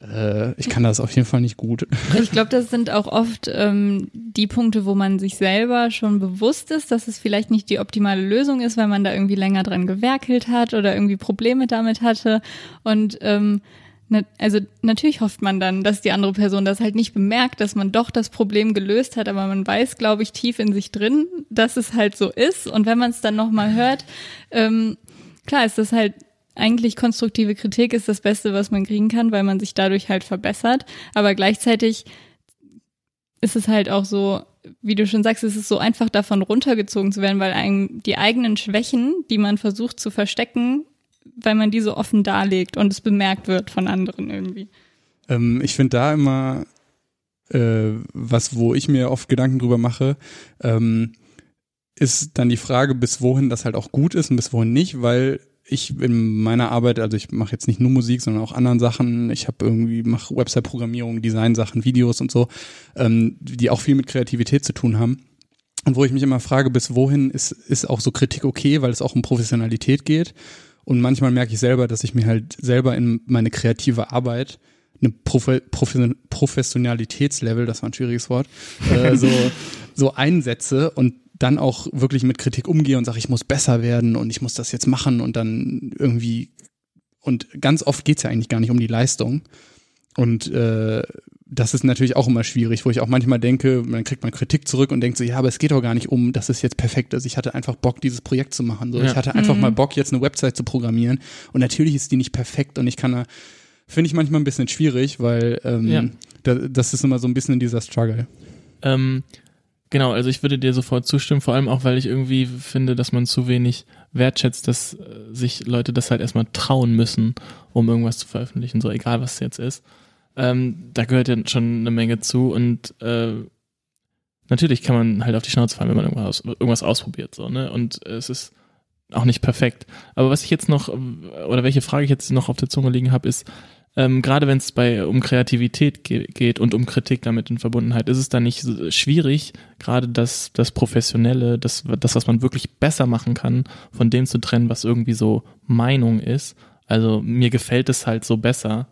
äh, ich kann das auf jeden Fall nicht gut. Ich glaube, das sind auch oft ähm, die Punkte, wo man sich selber schon bewusst ist, dass es vielleicht nicht die optimale Lösung ist, weil man da irgendwie länger dran gewerkelt hat oder irgendwie Probleme damit hatte. Und ähm, na, also natürlich hofft man dann, dass die andere Person das halt nicht bemerkt, dass man doch das Problem gelöst hat, aber man weiß, glaube ich, tief in sich drin, dass es halt so ist. Und wenn man es dann nochmal hört, ähm, klar ist das halt eigentlich konstruktive Kritik ist das Beste, was man kriegen kann, weil man sich dadurch halt verbessert. Aber gleichzeitig ist es halt auch so, wie du schon sagst, es ist so einfach davon runtergezogen zu werden, weil einem die eigenen Schwächen, die man versucht zu verstecken, weil man die so offen darlegt und es bemerkt wird von anderen irgendwie. Ähm, ich finde da immer äh, was, wo ich mir oft Gedanken drüber mache, ähm, ist dann die Frage, bis wohin das halt auch gut ist und bis wohin nicht, weil ich in meiner Arbeit, also ich mache jetzt nicht nur Musik, sondern auch anderen Sachen. Ich habe irgendwie mache Website-Programmierung, Design-Sachen, Videos und so, ähm, die auch viel mit Kreativität zu tun haben. Und wo ich mich immer frage, bis wohin ist, ist auch so Kritik okay, weil es auch um Professionalität geht. Und manchmal merke ich selber, dass ich mir halt selber in meine kreative Arbeit eine Profe Profe Professionalitätslevel, das war ein schwieriges Wort, äh, so, so einsetze und dann auch wirklich mit Kritik umgehe und sage, ich muss besser werden und ich muss das jetzt machen und dann irgendwie und ganz oft geht's ja eigentlich gar nicht um die Leistung. Und äh, das ist natürlich auch immer schwierig, wo ich auch manchmal denke, dann kriegt man Kritik zurück und denkt so, ja, aber es geht doch gar nicht um, dass es jetzt perfekt ist. Ich hatte einfach Bock, dieses Projekt zu machen. So, Ja. ich hatte einfach Mhm. mal Bock, jetzt eine Website zu programmieren. Und natürlich ist die nicht perfekt und ich kann da, finde ich manchmal ein bisschen schwierig, weil ähm, Ja. da, das ist immer so ein bisschen in dieser Struggle. Ähm, genau, also ich würde dir sofort zustimmen, vor allem auch, weil ich irgendwie finde, dass man zu wenig wertschätzt, dass äh, sich Leute das halt erstmal trauen müssen, um irgendwas zu veröffentlichen, so egal was es jetzt ist. Ähm, da gehört ja schon eine Menge zu und äh, natürlich kann man halt auf die Schnauze fallen, wenn man irgendwas, irgendwas ausprobiert, so, ne? Und es ist auch nicht perfekt. Aber was ich jetzt noch, oder welche Frage ich jetzt noch auf der Zunge liegen habe, ist, ähm, gerade wenn es bei um Kreativität ge geht und um Kritik damit in Verbundenheit, ist es dann nicht so schwierig, gerade das, das Professionelle, das, das, was man wirklich besser machen kann, von dem zu trennen, was irgendwie so Meinung ist. Also mir gefällt es halt so besser.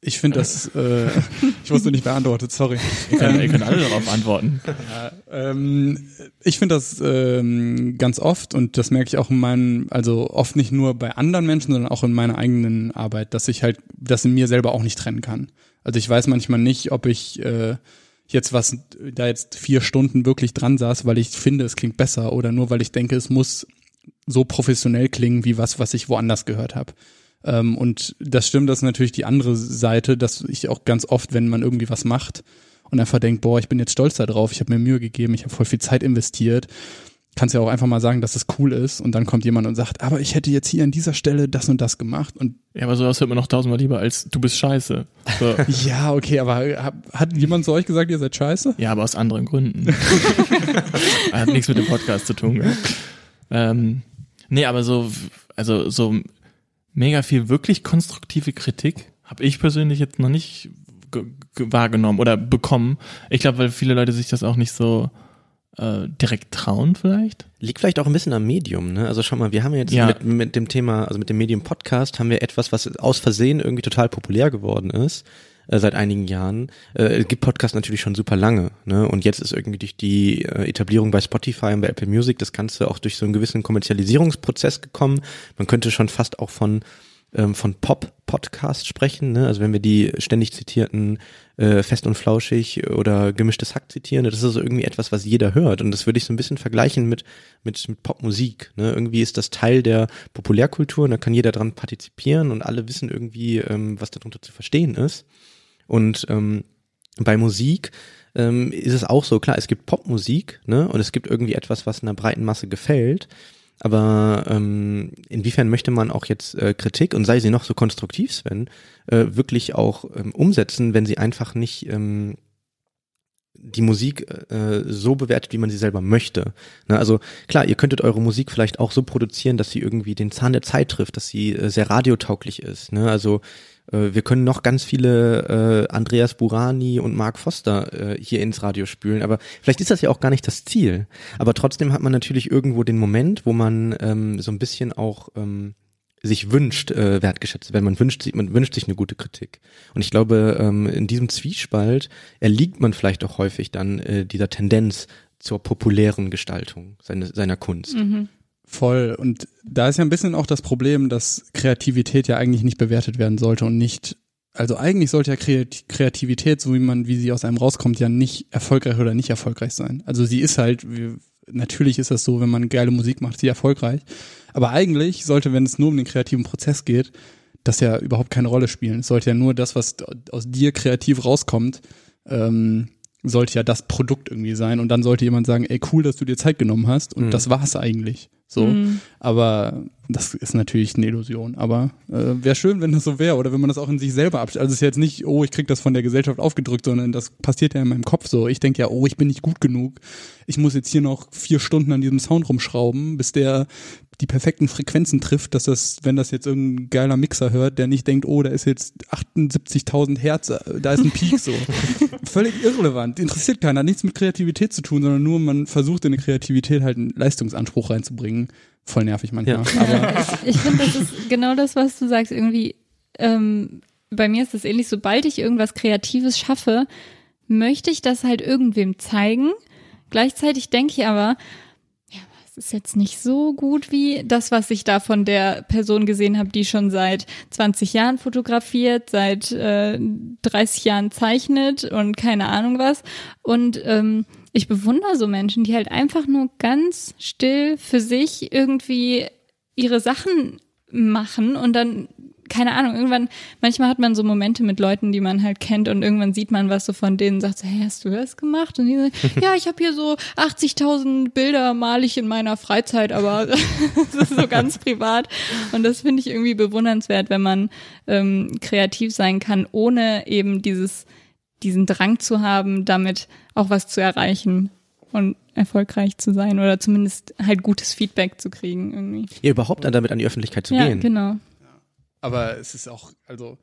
Ich finde das, äh, ich wusste nicht beantwortet, sorry. Ihr könnt, ihr könnt alle darauf antworten. Ja, ähm, ich finde das ähm, ganz oft und das merke ich auch in meinem, also oft nicht nur bei anderen Menschen, sondern auch in meiner eigenen Arbeit, dass ich halt das in mir selber auch nicht trennen kann. Also ich weiß manchmal nicht, ob ich äh, jetzt was da jetzt vier Stunden wirklich dran saß, weil ich finde, es klingt besser oder nur weil ich denke, es muss so professionell klingen wie was, was ich woanders gehört habe. Ähm, und das stimmt, das ist natürlich die andere Seite, dass ich auch ganz oft, wenn man irgendwie was macht und einfach denkt, boah, ich bin jetzt stolz darauf, ich habe mir Mühe gegeben, ich habe voll viel Zeit investiert, kannst ja auch einfach mal sagen, dass es cool ist und dann kommt jemand und sagt, aber ich hätte jetzt hier an dieser Stelle das und das gemacht und Ja, aber sowas hört man noch tausendmal lieber als du bist scheiße. So. ja, okay, aber hat, hat jemand zu euch gesagt, ihr seid scheiße? Ja, aber aus anderen Gründen. Hat nichts mit dem Podcast zu tun. Ähm, nee, aber so, also so mega viel wirklich konstruktive Kritik habe ich persönlich jetzt noch nicht ge- ge- wahrgenommen oder bekommen. Ich glaube, weil viele Leute sich das auch nicht so äh, direkt trauen vielleicht. Liegt vielleicht auch ein bisschen am Medium, ne? Also schau mal, wir haben jetzt Ja. mit, mit dem Thema, also mit dem Medium Podcast haben wir etwas, was aus Versehen irgendwie total populär geworden ist äh, seit einigen Jahren. Äh, gibt Podcasts natürlich schon super lange, ne? Und jetzt ist irgendwie durch die äh, Etablierung bei Spotify und bei Apple Music das Ganze auch durch so einen gewissen Kommerzialisierungsprozess gekommen. Man könnte schon fast auch von ähm, von Pop-Podcast sprechen, ne? Also wenn wir die ständig zitierten äh, Fest und Flauschig oder Gemischtes Hack zitieren, das ist so irgendwie etwas, was jeder hört. Und das würde ich so ein bisschen vergleichen mit, mit, mit Popmusik. Ne? Irgendwie ist das Teil der Populärkultur und da kann jeder dran partizipieren und alle wissen irgendwie, ähm, was darunter zu verstehen ist. Und ähm, bei Musik ähm, ist es auch so, klar, es gibt Popmusik, ne? Und es gibt irgendwie etwas, was einer breiten Masse gefällt. Aber ähm, inwiefern möchte man auch jetzt äh, Kritik, und sei sie noch so konstruktiv, Sven, äh, wirklich auch ähm, umsetzen, wenn sie einfach nicht ähm, die Musik äh, so bewertet, wie man sie selber möchte. Ne, also klar, ihr könntet eure Musik vielleicht auch so produzieren, dass sie irgendwie den Zahn der Zeit trifft, dass sie äh, sehr radiotauglich ist. Ne? Also wir können noch ganz viele äh, Andreas Burani und Mark Foster äh, hier ins Radio spülen, aber vielleicht ist das ja auch gar nicht das Ziel. Aber trotzdem hat man natürlich irgendwo den Moment, wo man ähm, so ein bisschen auch ähm, sich wünscht, äh, wertgeschätzt werden. Man wünscht sich, man wünscht sich eine gute Kritik. Und ich glaube, ähm, in diesem Zwiespalt erliegt man vielleicht auch häufig dann äh, dieser Tendenz zur populären Gestaltung seine, seiner Kunst. Mhm. Voll. Und da ist ja ein bisschen auch das Problem, dass Kreativität ja eigentlich nicht bewertet werden sollte und nicht, also eigentlich sollte ja Kreat- Kreativität, so wie man, wie sie aus einem rauskommt, ja nicht erfolgreich oder nicht erfolgreich sein. Also sie ist halt, wie, natürlich ist das so, wenn man geile Musik macht, sie erfolgreich. Aber eigentlich sollte, wenn es nur um den kreativen Prozess geht, das ja überhaupt keine Rolle spielen. Es sollte ja nur das, was aus dir kreativ rauskommt, ähm, sollte ja das Produkt irgendwie sein. Und dann sollte jemand sagen, ey, cool, dass du dir Zeit genommen hast. Und Mhm. das war's eigentlich. So. Mhm. Aber das ist natürlich eine Illusion. Aber äh, wäre schön, wenn das so wäre oder wenn man das auch in sich selber abstellt. Also es ist jetzt nicht, oh, ich krieg das von der Gesellschaft aufgedrückt, sondern das passiert ja in meinem Kopf so. Ich denke ja, oh, ich bin nicht gut genug. Ich muss jetzt hier noch vier Stunden an diesem Sound rumschrauben, bis der die perfekten Frequenzen trifft, dass das, wenn das jetzt irgendein geiler Mixer hört, der nicht denkt, oh, da ist jetzt 78.000 Hertz, äh, da ist ein Peak so. Völlig irrelevant. Interessiert keiner. Hat nichts mit Kreativität zu tun, sondern nur man versucht in eine Kreativität halt einen Leistungsanspruch reinzubringen. Voll nervig manchmal. Ja. Aber Ich finde, das ist genau das, was du sagst. Irgendwie, ähm, bei mir ist das ähnlich. Sobald ich irgendwas Kreatives schaffe, möchte ich das halt irgendwem zeigen. Gleichzeitig denke ich aber, ja, es ist jetzt nicht so gut wie das, was ich da von der Person gesehen habe, die schon seit 20 Jahren fotografiert, seit äh, 30 Jahren zeichnet und keine Ahnung was. Und ähm, ich bewundere so Menschen, die halt einfach nur ganz still für sich irgendwie ihre Sachen machen und dann keine Ahnung, irgendwann, manchmal hat man so Momente mit Leuten, die man halt kennt und irgendwann sieht man was so von denen sagt so, hey, hast du das gemacht? Und die so, ja, ich habe hier so 80.000 Bilder mal ich in meiner Freizeit, aber das ist so ganz privat und das finde ich irgendwie bewundernswert, wenn man ähm, kreativ sein kann, ohne eben dieses, diesen Drang zu haben, damit auch was zu erreichen und erfolgreich zu sein oder zumindest halt gutes Feedback zu kriegen irgendwie. Ja, überhaupt dann damit an die Öffentlichkeit zu ja, gehen. genau. Aber es ist auch, also,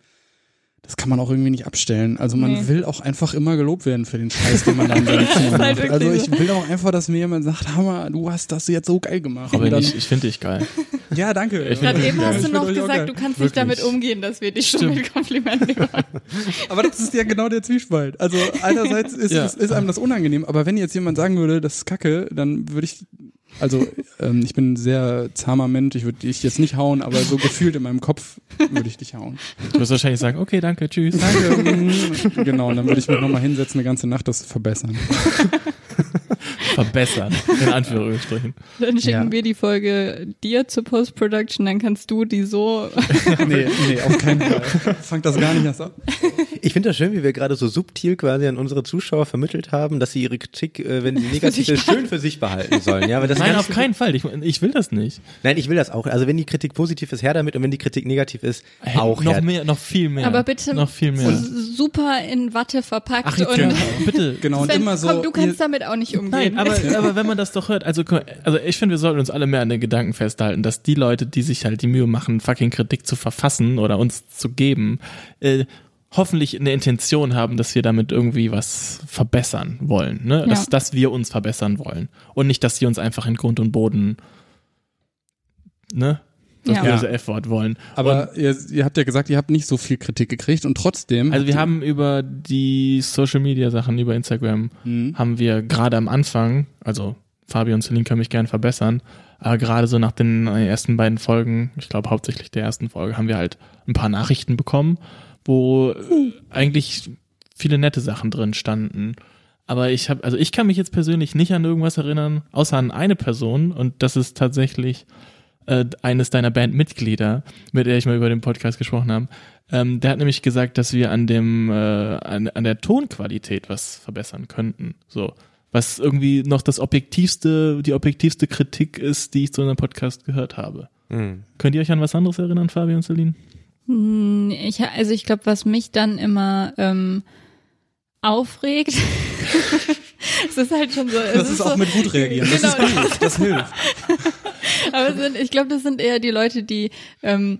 das kann man auch irgendwie nicht abstellen. Also man Nee. will auch einfach immer gelobt werden für den Scheiß, den man dann ist macht. halt Also ich so. will auch einfach, dass mir jemand sagt, Hammer, du hast das jetzt so geil gemacht. Aber dann, ich, ich finde dich geil. ja, danke. Ich Gerade eben hast du noch gesagt, du kannst Wirklich. nicht damit umgehen, dass wir dich schon Stimmt. mit Komplimenten überraschen. Aber das ist ja genau der Zwiespalt. Also einerseits ist, Ja. es, ist einem das unangenehm, aber wenn jetzt jemand sagen würde, das ist kacke, dann würde ich, also ähm, ich bin ein sehr zahmer Mensch, ich würde dich jetzt nicht hauen, aber so gefühlt in meinem Kopf würde ich dich hauen. Du wirst wahrscheinlich sagen, okay, danke, tschüss. Danke. genau, und dann würde ich mich nochmal hinsetzen, eine ganze Nacht das verbessern. Verbessern. In Anführungsstrichen. Dann schicken Ja. wir die Folge dir zur Post-Production, dann kannst du die so. Nee, nee, auf keinen Fall. Fangt das gar nicht erst ab. Ich finde das schön, wie wir gerade so subtil quasi an unsere Zuschauer vermittelt haben, dass sie ihre Kritik, äh, wenn sie negativ ist, schön für sich behalten sollen. Ja, aber das Nein, auf keinen Fall. Ich, ich will das nicht. Nein, ich will das auch. Also wenn die Kritik positiv ist, her damit und wenn die Kritik negativ ist, auch noch her. mehr, noch viel mehr. Aber bitte Noch viel mehr. super in Watte verpackt Ach, und genau, bitte. Genau, und immer so. komm, du kannst ihr- damit auch nicht umgehen. Nein, aber, aber wenn man das doch hört, also, also ich finde, wir sollten uns alle mehr an den Gedanken festhalten, dass die Leute, die sich halt die Mühe machen, fucking Kritik zu verfassen oder uns zu geben, äh, hoffentlich eine Intention haben, dass wir damit irgendwie was verbessern wollen, ne? Dass, Ja. dass wir uns verbessern wollen. Und nicht, dass sie uns einfach in Grund und Boden, ne? Das Ja. böse F-Wort wollen. Aber ihr, ihr habt ja gesagt, ihr habt nicht so viel Kritik gekriegt und trotzdem. Also wir haben über die Social Media Sachen, über Instagram, ihr- Hm. haben wir gerade am Anfang, also Fabi und Celine können mich gerne verbessern, aber gerade so nach den ersten beiden Folgen, ich glaube hauptsächlich der ersten Folge, haben wir halt ein paar Nachrichten bekommen, wo eigentlich viele nette Sachen drin standen. Aber ich habe, also ich kann mich jetzt persönlich nicht an irgendwas erinnern, außer an eine Person und das ist tatsächlich äh, eines deiner Bandmitglieder, mit der ich mal über den Podcast gesprochen habe. Ähm, der hat nämlich gesagt, dass wir an dem äh, an, an der Tonqualität was verbessern könnten. So, was irgendwie noch das objektivste, die objektivste Kritik ist, die ich zu einem Podcast gehört habe. Hm. Könnt ihr euch an was anderes erinnern, Fabi und Celine? Hm, Ich, also ich glaube, was mich dann immer ähm, aufregt, es ist halt schon so. Es Das ist auch so, mit Wut reagieren. Das Genau. ist hilft. Das hilft. Aber sind, ich glaube, das sind eher die Leute, die, ähm,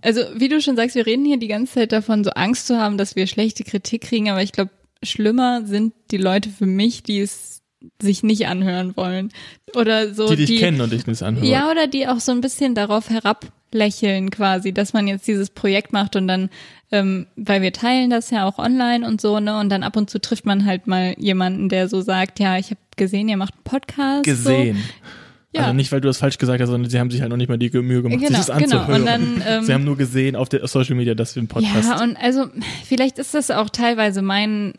also wie du schon sagst, wir reden hier die ganze Zeit davon, so Angst zu haben, dass wir schlechte Kritik kriegen, aber ich glaube, schlimmer sind die Leute für mich, die es sich nicht anhören wollen. Oder so die dich kennen und dich nicht anhören. Ja, oder die auch so ein bisschen darauf herablächeln quasi, dass man jetzt dieses Projekt macht und dann, ähm, weil wir teilen das ja auch online und so, ne? Und dann ab und zu trifft man halt mal jemanden, der so sagt, ja, ich habe gesehen, ihr macht einen Podcast. gesehen. So. Ja. Also nicht, weil du das falsch gesagt hast, sondern sie haben sich halt noch nicht mal die Mühe gemacht, Genau, sich das genau. anzuhören. Und dann, ähm, sie haben nur gesehen auf der Social Media, dass wir einen Podcast Ja, und also vielleicht ist das auch teilweise mein,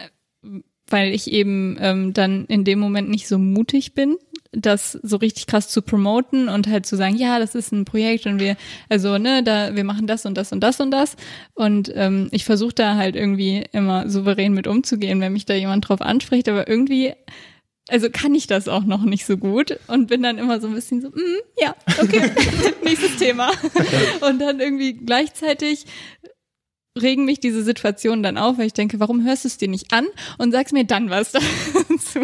weil ich eben ähm, dann in dem Moment nicht so mutig bin, das so richtig krass zu promoten und halt zu sagen, ja, das ist ein Projekt und wir, also ne, da wir machen das und das und das und das und ähm, ich versuche da halt irgendwie immer souverän mit umzugehen, wenn mich da jemand drauf anspricht, aber irgendwie also kann ich das auch noch nicht so gut und bin dann immer so ein bisschen so, mm, ja, okay, nächstes Thema. Und dann irgendwie gleichzeitig regen mich diese Situationen dann auf, weil ich denke, warum hörst du es dir nicht an und sagst mir dann was dazu?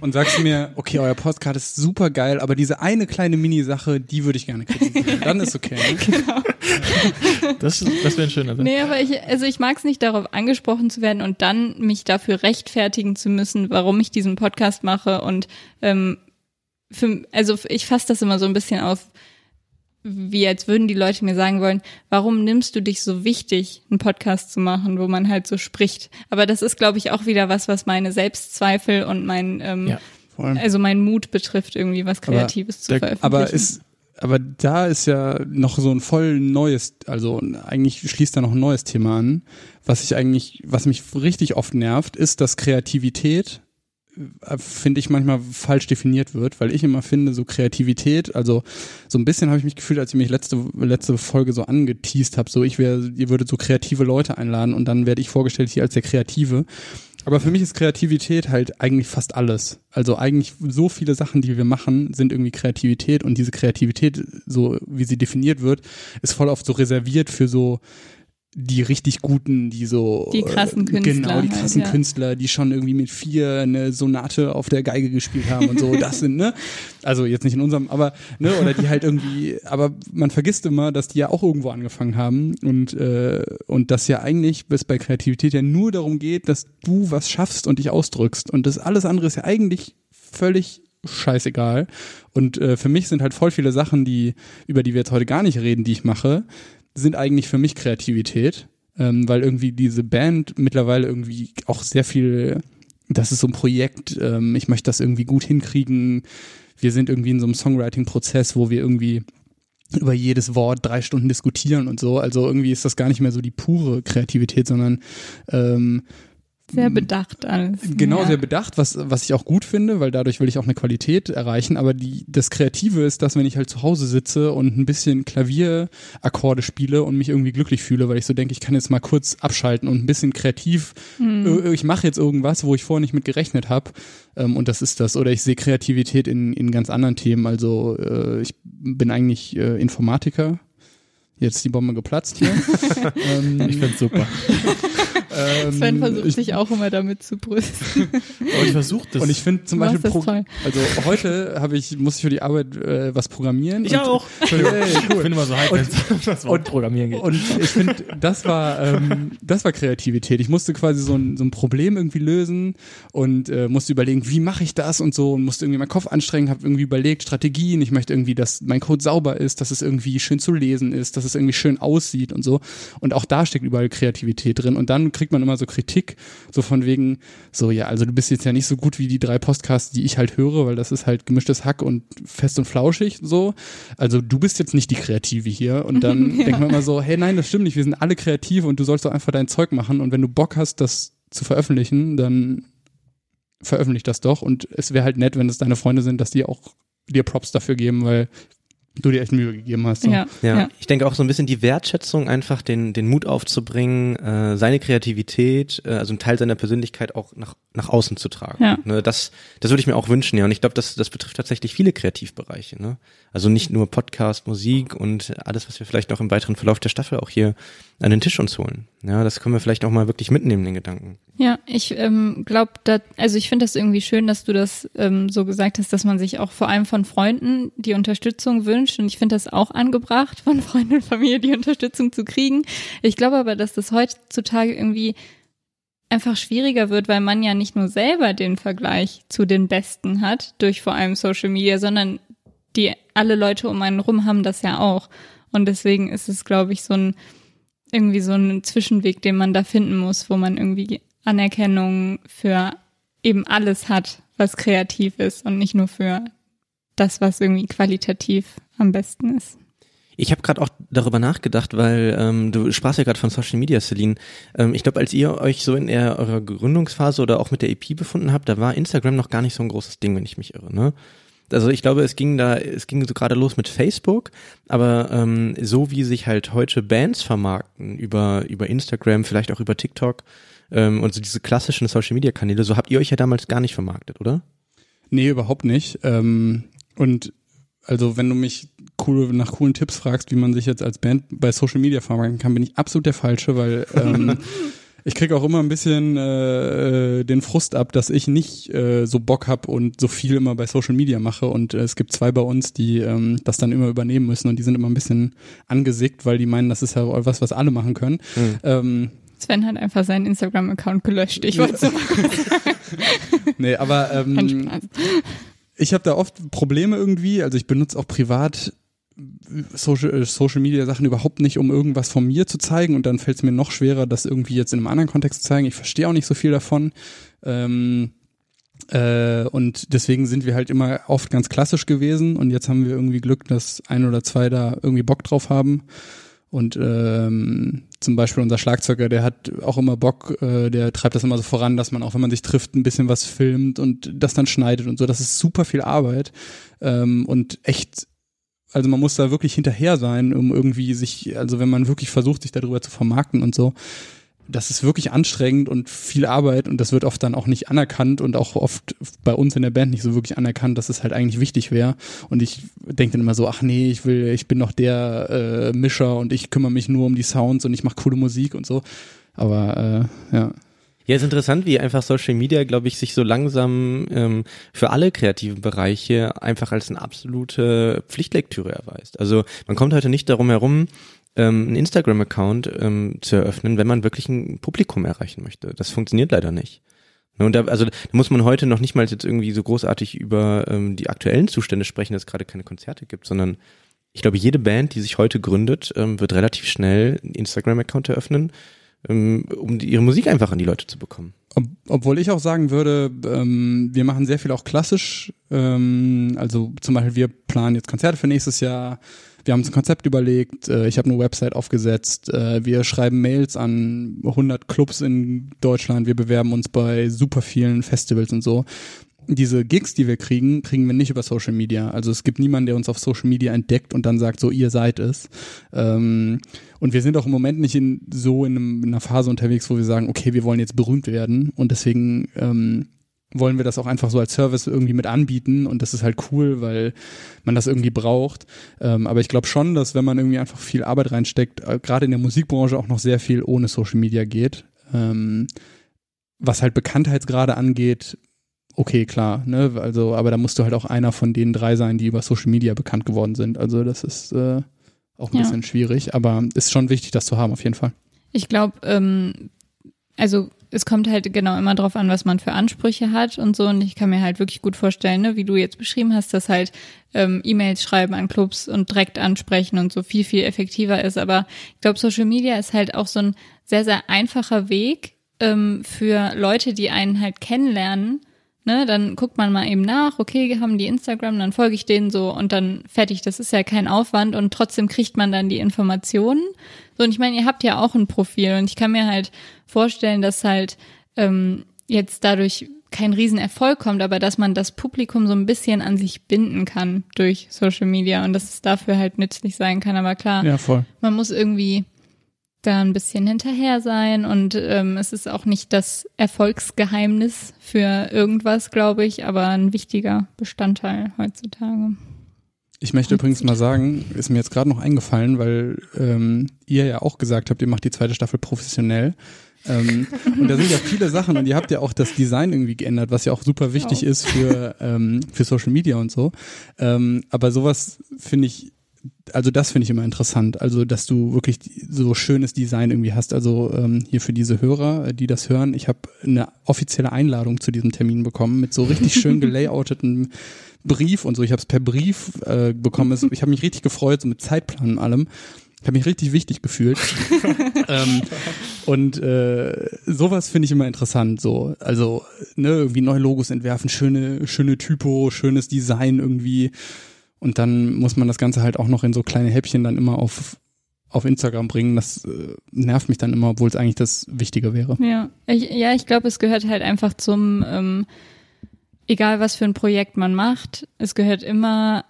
Und sagst mir, okay, euer Podcast ist super geil, aber diese eine kleine Mini-Sache, die würde ich gerne kritisieren. Dann ist okay. Ne? Das, das wäre ein schöner Satz. Nee, aber ich, also ich mag es nicht, darauf angesprochen zu werden und dann mich dafür rechtfertigen zu müssen, warum ich diesen Podcast mache und ähm, für, also ich fasse das immer so ein bisschen auf, wie als würden die Leute mir sagen wollen, warum nimmst du dich so wichtig, einen Podcast zu machen, wo man halt so spricht. Aber das ist, glaube ich, auch wieder was, was meine Selbstzweifel und mein, ähm, Ja. Also mein Mut betrifft, irgendwie was Kreatives zu der- veröffentlichen. Aber ist, aber da ist ja noch so ein voll neues, also eigentlich schließt da noch ein neues Thema an, was ich eigentlich, was mich richtig oft nervt, ist, dass Kreativität finde ich manchmal falsch definiert wird, weil ich immer finde, so Kreativität, also so ein bisschen habe ich mich gefühlt, als ich mich letzte letzte Folge so angeteased habe, so ich wäre, ihr würdet so kreative Leute einladen und dann werde ich vorgestellt hier als der Kreative. Aber für mich ist Kreativität halt eigentlich fast alles. Also eigentlich so viele Sachen, die wir machen, sind irgendwie Kreativität und diese Kreativität, so wie sie definiert wird, ist voll oft so reserviert für so die richtig guten, die so Die krassen äh, Künstler genau die halt, krassen ja. Künstler, die schon irgendwie mit vier eine Sonate auf der Geige gespielt haben und so. Das sind ne, also jetzt nicht in unserem, aber ne oder die halt irgendwie, aber man vergisst immer, dass die ja auch irgendwo angefangen haben und äh, und das ja eigentlich bis bei Kreativität ja nur darum geht, dass du was schaffst und dich ausdrückst und das alles andere ist ja eigentlich völlig scheißegal. Und äh, für mich sind halt voll viele Sachen, die, über die wir jetzt heute gar nicht reden, die ich mache, sind eigentlich für mich Kreativität. Ähm, weil irgendwie diese Band mittlerweile irgendwie auch sehr viel, das ist so ein Projekt, ähm, ich möchte das irgendwie gut hinkriegen. Wir sind irgendwie in so einem Songwriting-Prozess, wo wir irgendwie über jedes Wort drei Stunden diskutieren und so. Also irgendwie ist das gar nicht mehr so die pure Kreativität, sondern ähm, Sehr bedacht alles. Genau, ja. sehr bedacht, was, was ich auch gut finde, weil dadurch will ich auch eine Qualität erreichen. Aber die, das Kreative ist, dass wenn ich halt zu Hause sitze und ein bisschen Klavierakkorde spiele und mich irgendwie glücklich fühle, weil ich so denke, ich kann jetzt mal kurz abschalten und ein bisschen kreativ, äh, ich mache jetzt irgendwas, wo ich vorher nicht mit gerechnet habe. Ähm, und das ist das. Oder ich sehe Kreativität in, in ganz anderen Themen. Also äh, ich bin eigentlich äh, Informatiker. Jetzt ist die Bombe geplatzt hier. ähm, Ich find's super. ähm, Sven versucht ich- sich auch immer damit zu brüsten. Aber ich versuche das. Und ich finde zum Du Beispiel, Pro toll. also heute habe ich, muss ich für die Arbeit äh, was programmieren. ich und, auch. Hey, Ich cool. bin immer so hype, wenn es das Wort Programmieren geht. Und ich finde, das war, ähm, das war Kreativität. Ich musste quasi so ein, so ein Problem irgendwie lösen und äh, musste überlegen, wie mache ich das und so und musste irgendwie meinen Kopf anstrengen, habe irgendwie überlegt, Strategien. Ich möchte irgendwie, dass mein Code sauber ist, dass es irgendwie schön zu lesen ist, dass es irgendwie schön aussieht und so. Und auch da steckt überall Kreativität drin. Und dann kriegt man immer so Kritik, so von wegen, so ja, also du bist jetzt ja nicht so gut wie die drei Podcasts, die ich halt höre, weil das ist halt gemischtes Hack und fest und flauschig so. Also du bist jetzt nicht die Kreative hier. Und dann denkt man immer so, hey nein, das stimmt nicht, wir sind alle kreativ und du sollst doch einfach dein Zeug machen. Und wenn du Bock hast, das zu veröffentlichen, dann veröffentlich das doch. Und es wäre halt nett, wenn es deine Freunde sind, dass die auch dir Props dafür geben, weil du dir echt Mühe gegeben hast. So. Ja, Ja, ja. ich denke auch so ein bisschen die Wertschätzung, einfach den, den Mut aufzubringen, äh, seine Kreativität, äh, also einen Teil seiner Persönlichkeit auch nach, nach außen zu tragen. Ja. Ne, das, das würde ich mir auch wünschen, ja. Und ich glaube, das, das betrifft tatsächlich viele Kreativbereiche. Ne? Also nicht nur Podcast, Musik und alles, was wir vielleicht noch im weiteren Verlauf der Staffel auch hier an den Tisch uns holen. Ja, das können wir vielleicht auch mal wirklich mitnehmen, den Gedanken. Ja, ich ähm, glaube, also ich finde das irgendwie schön, dass du das ähm, so gesagt hast, dass man sich auch vor allem von Freunden die Unterstützung wünscht. Und ich finde das auch angebracht, von Freunden und Familie die Unterstützung zu kriegen. Ich glaube aber, dass das heutzutage irgendwie einfach schwieriger wird, weil man ja nicht nur selber den Vergleich zu den Besten hat, durch vor allem Social Media, sondern die alle Leute um einen rum haben das ja auch. Und deswegen ist es, glaube ich, so ein irgendwie so ein Zwischenweg, den man da finden muss, wo man irgendwie Anerkennung für eben alles hat, was kreativ ist und nicht nur für das, was irgendwie qualitativ am besten ist. Ich habe gerade auch darüber nachgedacht, weil ähm, du sprachst ja gerade von Social Media, Celine. Ähm, ich glaube, als ihr euch so in der, eurer Gründungsphase oder auch mit der EP befunden habt, da war Instagram noch gar nicht so ein großes Ding, wenn ich mich irre. Ne? Also ich glaube, es ging da, es ging so gerade los mit Facebook, aber ähm, so wie sich halt heute Bands vermarkten über über Instagram, vielleicht auch über TikTok ähm, und so diese klassischen Social Media Kanäle, so habt ihr euch ja damals gar nicht vermarktet, oder? Nee, überhaupt nicht. Ähm, und also wenn du mich cool, nach coolen Tipps fragst, wie man sich jetzt als Band bei Social Media vermarkten kann, bin ich absolut der Falsche, weil ähm, ich krieg auch immer ein bisschen äh, äh, den Frust ab, dass ich nicht äh, so Bock hab und so viel immer bei Social Media mache. Und äh, es gibt zwei bei uns, die ähm, das dann immer übernehmen müssen und die sind immer ein bisschen angesickt, weil die meinen, das ist ja was, was alle machen können. Ähm, Sven hat einfach seinen Instagram-Account gelöscht. Ich wollte so nee, aber ähm, ich habe da oft Probleme irgendwie. Also ich benutze auch privat Social, äh, Social Media Sachen überhaupt nicht, um irgendwas von mir zu zeigen. Und dann fällt es mir noch schwerer, das irgendwie jetzt in einem anderen Kontext zu zeigen. Ich verstehe auch nicht so viel davon. Ähm, äh, und deswegen sind wir halt immer oft ganz klassisch gewesen. Und jetzt haben wir irgendwie Glück, dass ein oder zwei da irgendwie Bock drauf haben. Und ähm, zum Beispiel unser Schlagzeuger, der hat auch immer Bock, äh, der treibt das immer so voran, dass man auch, wenn man sich trifft, ein bisschen was filmt und das dann schneidet und so. Das ist super viel Arbeit ähm, und echt, also man muss da wirklich hinterher sein, um irgendwie sich, also wenn man wirklich versucht, sich darüber zu vermarkten und so. das ist wirklich anstrengend und viel Arbeit und das wird oft dann auch nicht anerkannt und auch oft bei uns in der Band nicht so wirklich anerkannt, dass es halt eigentlich wichtig wäre. Und ich denke dann immer so, ach nee, ich will, ich bin noch der äh, Mischer und ich kümmere mich nur um die Sounds und ich mache coole Musik und so. Aber äh, ja. Ja, ist interessant, wie einfach Social Media, glaube ich, sich so langsam ähm, für alle kreativen Bereiche einfach als eine absolute Pflichtlektüre erweist. Also man kommt heute nicht darum herum, ähm, einen Instagram-Account ähm, zu eröffnen, wenn man wirklich ein Publikum erreichen möchte. Das funktioniert leider nicht. Ne, und da, also da muss man heute noch nicht mal jetzt irgendwie so großartig über ähm, die aktuellen Zustände sprechen, dass es gerade keine Konzerte gibt, sondern ich glaube, jede Band, die sich heute gründet, ähm, wird relativ schnell einen Instagram-Account eröffnen um die, ihre Musik einfach an die Leute zu bekommen. Ob, obwohl ich auch sagen würde, ähm, wir machen sehr viel auch klassisch. Ähm, also zum Beispiel, wir planen jetzt Konzerte für nächstes Jahr. Wir haben uns ein Konzept überlegt. Äh, ich habe eine Website aufgesetzt. Äh, wir schreiben Mails an 100 Clubs in Deutschland. Wir bewerben uns bei super vielen Festivals und so diese Gigs, die wir kriegen, kriegen wir nicht über Social Media. Also es gibt niemanden, der uns auf Social Media entdeckt und dann sagt, so ihr seid es. Ähm, und wir sind auch im Moment nicht in so in, einem, in, einer Phase unterwegs, wo wir sagen, okay, wir wollen jetzt berühmt werden und deswegen ähm, wollen wir das auch einfach so als Service irgendwie mit anbieten und das ist halt cool, weil man das irgendwie braucht. Ähm, aber ich glaube schon, dass wenn man irgendwie einfach viel Arbeit reinsteckt, äh, gerade in der Musikbranche auch noch sehr viel ohne Social Media geht. Ähm, was halt Bekanntheitsgrade angeht, okay, klar, ne? Also, aber da musst du halt auch einer von den drei sein, die über Social Media bekannt geworden sind. Also das ist äh, auch ein ja. bisschen schwierig, aber ist schon wichtig, das zu haben, auf jeden Fall. Ich glaube, ähm, also es kommt halt genau immer drauf an, was man für Ansprüche hat und so. Und ich kann mir halt wirklich gut vorstellen, ne, wie du jetzt beschrieben hast, dass halt ähm, E-Mails schreiben an Clubs und direkt ansprechen und so viel, viel effektiver ist. Aber ich glaube, Social Media ist halt auch so ein sehr, sehr einfacher Weg ähm, für Leute, die einen halt kennenlernen Ne, dann guckt man mal eben nach, okay, haben die Instagram, dann folge ich denen so und dann fertig. Das ist ja kein Aufwand und trotzdem kriegt man dann die Informationen. So, und ich meine, ihr habt ja auch ein Profil und ich kann mir halt vorstellen, dass halt ähm, jetzt dadurch kein Riesenerfolg kommt, aber dass man das Publikum so ein bisschen an sich binden kann durch Social Media und dass es dafür halt nützlich sein kann. Aber klar, ja, man muss irgendwie da ein bisschen hinterher sein und ähm, es ist auch nicht das Erfolgsgeheimnis für irgendwas, glaube ich, aber ein wichtiger Bestandteil heutzutage. Ich möchte übrigens mal sagen, ist mir jetzt gerade noch eingefallen, weil ähm, ihr ja auch gesagt habt, ihr macht die zweite Staffel professionell. ähm, und da sind ja viele Sachen und ihr habt ja auch das Design irgendwie geändert, was ja auch super wichtig ja. ist für, ähm, für Social Media und so. Ähm, aber sowas finde ich also das finde ich immer interessant. Also, dass du wirklich so schönes Design irgendwie hast. Also ähm, hier für diese Hörer, die das hören, ich habe eine offizielle Einladung zu diesem Termin bekommen mit so richtig schön gelayouteten Brief und so. Ich habe es per Brief äh, bekommen. Ich habe mich richtig gefreut, so mit Zeitplan und allem. Ich habe mich richtig wichtig gefühlt. ähm, und äh, sowas finde ich immer interessant. So, also ne, irgendwie neue Logos entwerfen, schöne, schöne Typo, schönes Design irgendwie. Und dann muss man das Ganze halt auch noch in so kleine Häppchen dann immer auf, auf Instagram bringen. Das äh, nervt mich dann immer, obwohl es eigentlich das Wichtige wäre. Ja, ich, ja, ich glaube, es gehört halt einfach zum, ähm, egal was für ein Projekt man macht, es gehört immer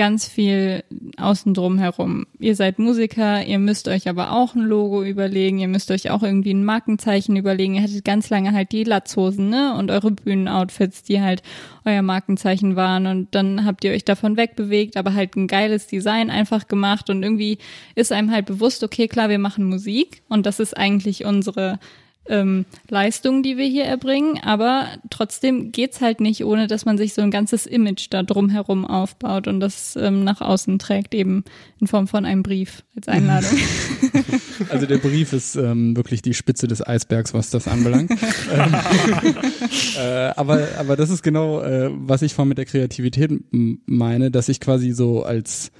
ganz viel außen drum herum. Ihr seid Musiker, ihr müsst euch aber auch ein Logo überlegen, ihr müsst euch auch irgendwie ein Markenzeichen überlegen. Ihr hattet ganz lange halt die Latzhosen, ne? Und eure Bühnenoutfits, die halt euer Markenzeichen waren. Und dann habt ihr euch davon wegbewegt, aber halt ein geiles Design einfach gemacht. Und irgendwie ist einem halt bewusst, okay, klar, wir machen Musik und das ist eigentlich unsere ähm, Leistungen, die wir hier erbringen, aber trotzdem geht's halt nicht, ohne dass man sich so ein ganzes Image da drumherum aufbaut und das ähm, nach außen trägt, eben in Form von einem Brief als Einladung. Also der Brief ist ähm, wirklich die Spitze des Eisbergs, was das anbelangt. ähm, äh, aber, aber das ist genau, äh, was ich von mit der Kreativität meine, dass ich quasi so als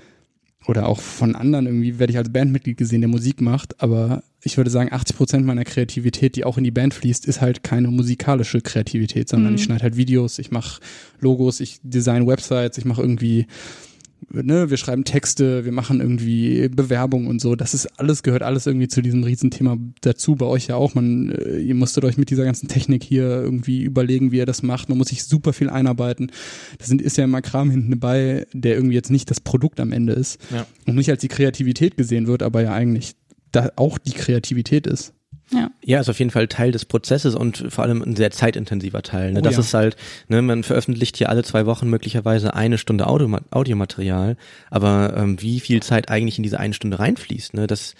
oder auch von anderen irgendwie werde ich als Bandmitglied gesehen, der Musik macht, aber ich würde sagen, 80 Prozent meiner Kreativität, die auch in die Band fließt, ist halt keine musikalische Kreativität, sondern mhm. ich schneide halt Videos, ich mache Logos, ich design Websites, ich mache irgendwie ne, wir schreiben Texte, wir machen irgendwie Bewerbung und so. Das ist alles, gehört alles irgendwie zu diesem Riesenthema dazu. Bei euch ja auch. Man, äh, ihr musstet euch mit dieser ganzen Technik hier irgendwie überlegen, wie ihr das macht. Man muss sich super viel einarbeiten. Das sind, ist ja immer Kram hinten dabei, der irgendwie jetzt nicht das Produkt am Ende ist. Ja. Und nicht als die Kreativität gesehen wird, aber ja eigentlich da auch die Kreativität ist. Ja. Ja, ist auf jeden Fall Teil des Prozesses und vor allem ein sehr zeitintensiver Teil. Ne? Oh das ja. ist halt, ne, man veröffentlicht hier alle zwei Wochen möglicherweise eine Stunde Audio Audiomaterial, aber ähm, wie viel Zeit eigentlich in diese eine Stunde reinfließt, ne, das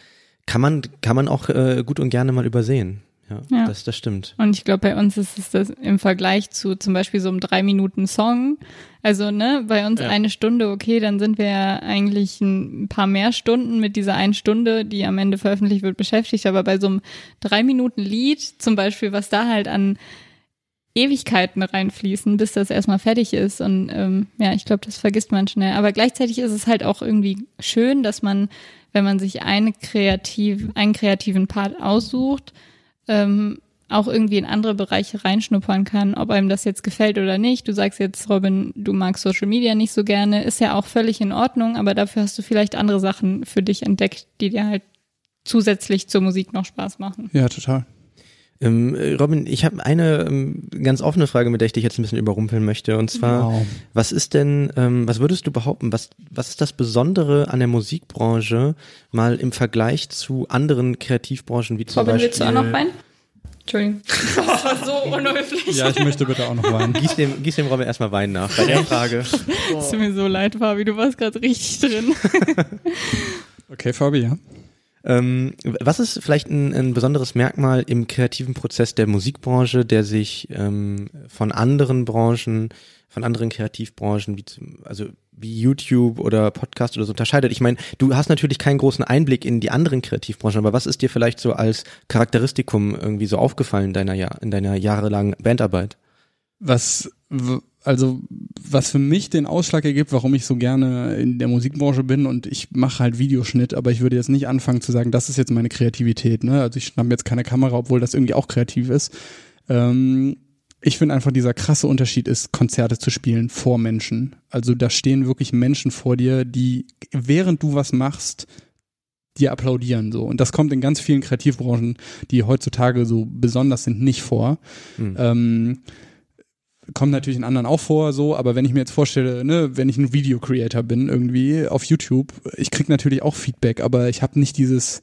kann man, kann man auch äh, gut und gerne mal übersehen. Ja, Ja. Das, das stimmt. Und ich glaube, bei uns ist es das im Vergleich zu zum Beispiel so einem drei Minuten Song. Also, ne, bei uns Ja. eine Stunde, okay, dann sind wir ja eigentlich ein paar mehr Stunden mit dieser einen Stunde, die am Ende veröffentlicht wird, beschäftigt. Aber bei so einem drei Minuten Lied, zum Beispiel, was da halt an Ewigkeiten reinfließen, bis das erstmal fertig ist. Und ähm, ja, ich glaube, das vergisst man schnell. Aber gleichzeitig ist es halt auch irgendwie schön, dass man, wenn man sich eine kreativ, einen kreativen Part aussucht, ähm, auch irgendwie in andere Bereiche reinschnuppern kann, ob einem das jetzt gefällt oder nicht. Du sagst jetzt, Robin, du magst Social Media nicht so gerne, ist ja auch völlig in Ordnung, aber dafür hast du vielleicht andere Sachen für dich entdeckt, die dir halt zusätzlich zur Musik noch Spaß machen. Ja, total. Ähm, äh, Robin, ich habe eine ähm, ganz offene Frage, mit der ich dich jetzt ein bisschen überrumpeln möchte. Und zwar, Wow. was ist denn, ähm, was würdest du behaupten, was, was ist das Besondere an der Musikbranche mal im Vergleich zu anderen Kreativbranchen wie zum Robin, Beispiel... willst du auch noch Wein? Entschuldigung. Das war so unhöflich. Ja, ich möchte bitte auch noch weinen. Gieß dem, gieß dem Robin erstmal Wein nach bei der Frage. Es tut mir so leid, Fabi, du warst gerade richtig drin. Okay, Fabi, ja. Ähm, was ist vielleicht ein, ein besonderes Merkmal im kreativen Prozess der Musikbranche, der sich ähm, von anderen Branchen, von anderen Kreativbranchen, wie zum, also wie YouTube oder Podcast oder so unterscheidet? Ich meine, du hast natürlich keinen großen Einblick in die anderen Kreativbranchen, aber was ist dir vielleicht so als Charakteristikum irgendwie so aufgefallen in deiner, in deiner jahrelangen Bandarbeit? Was, also, was für mich den Ausschlag ergibt, warum ich so gerne in der Musikbranche bin und ich mache halt Videoschnitt, aber ich würde jetzt nicht anfangen zu sagen, das ist jetzt meine Kreativität, ne? Also ich schnapp mir jetzt keine Kamera, obwohl das irgendwie auch kreativ ist. Ähm, ich finde einfach dieser krasse Unterschied ist, Konzerte zu spielen vor Menschen. Also da stehen wirklich Menschen vor dir, die während du was machst, dir applaudieren so. Und das kommt in ganz vielen Kreativbranchen, die heutzutage so besonders sind, nicht vor. Hm. Ähm, kommt natürlich in anderen auch vor, so, aber wenn ich mir jetzt vorstelle, ne, wenn ich ein Video-Creator bin irgendwie auf YouTube, ich krieg natürlich auch Feedback, aber ich habe nicht dieses,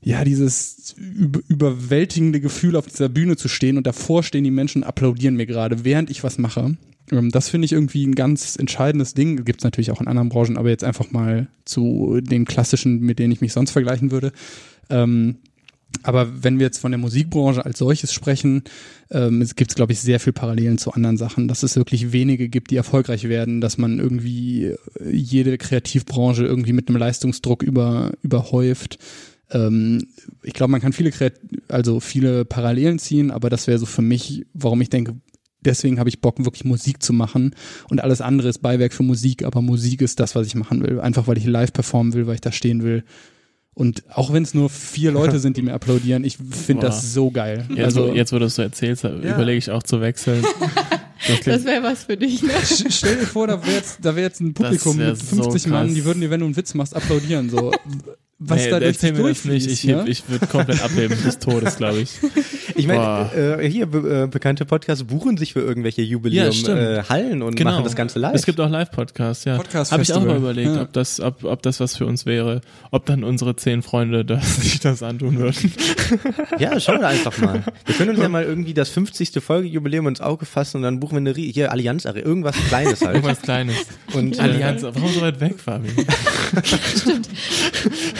ja, dieses über, überwältigende Gefühl, auf dieser Bühne zu stehen und davor stehen die Menschen applaudieren mir gerade, während ich was mache. Ähm, das finde ich irgendwie ein ganz entscheidendes Ding. Gibt's natürlich auch in anderen Branchen, aber jetzt einfach mal zu den klassischen, mit denen ich mich sonst vergleichen würde. Ähm, aber wenn wir jetzt von der Musikbranche als solches sprechen, ähm, es gibt, glaube ich, sehr viel Parallelen zu anderen Sachen, dass es wirklich wenige gibt, die erfolgreich werden, dass man irgendwie äh, jede Kreativbranche irgendwie mit einem Leistungsdruck über, überhäuft. Ähm, ich glaube, man kann viele, Kreat also viele Parallelen ziehen, aber das wäre so für mich, warum ich denke, deswegen habe ich Bock, wirklich Musik zu machen und alles andere ist Beiwerk für Musik, aber Musik ist das, was ich machen will. Einfach weil ich live performen will, weil ich da stehen will. Und auch wenn es nur vier Leute sind, die mir applaudieren, ich finde das so geil. Jetzt, also wo, jetzt, wo du es so erzählst, überlege ich auch zu wechseln. Das Das wäre was für dich, ne? st- stell dir vor, da wäre jetzt, da wär jetzt ein Publikum mit 50 so Mann, die würden dir, wenn du einen Witz machst, applaudieren. So. Was nee, da erzähl mir das nicht. Ich, ne? ich würde komplett abheben des Todes, glaube ich. Ich meine, äh, hier be äh, bekannte Podcasts buchen sich für irgendwelche Jubiläum Ja, stimmt. äh, Hallen und Genau. machen das Ganze live. Es gibt auch Live-Podcasts, ja. Podcast Habe ich auch mal überlegt, Ja. ob, das, ob, ob das was für uns wäre. Ob dann unsere zehn Freunde das, sich das antun würden. Ja, schauen wir einfach mal. Wir können uns ja mal irgendwie das 50. Folgejubiläum ins Auge fassen und dann buchen wir eine Rie- hier Allianz Arena, irgendwas Kleines halt. Irgendwas Kleines. Und äh, Allianz, warum so weit weg, Fabi?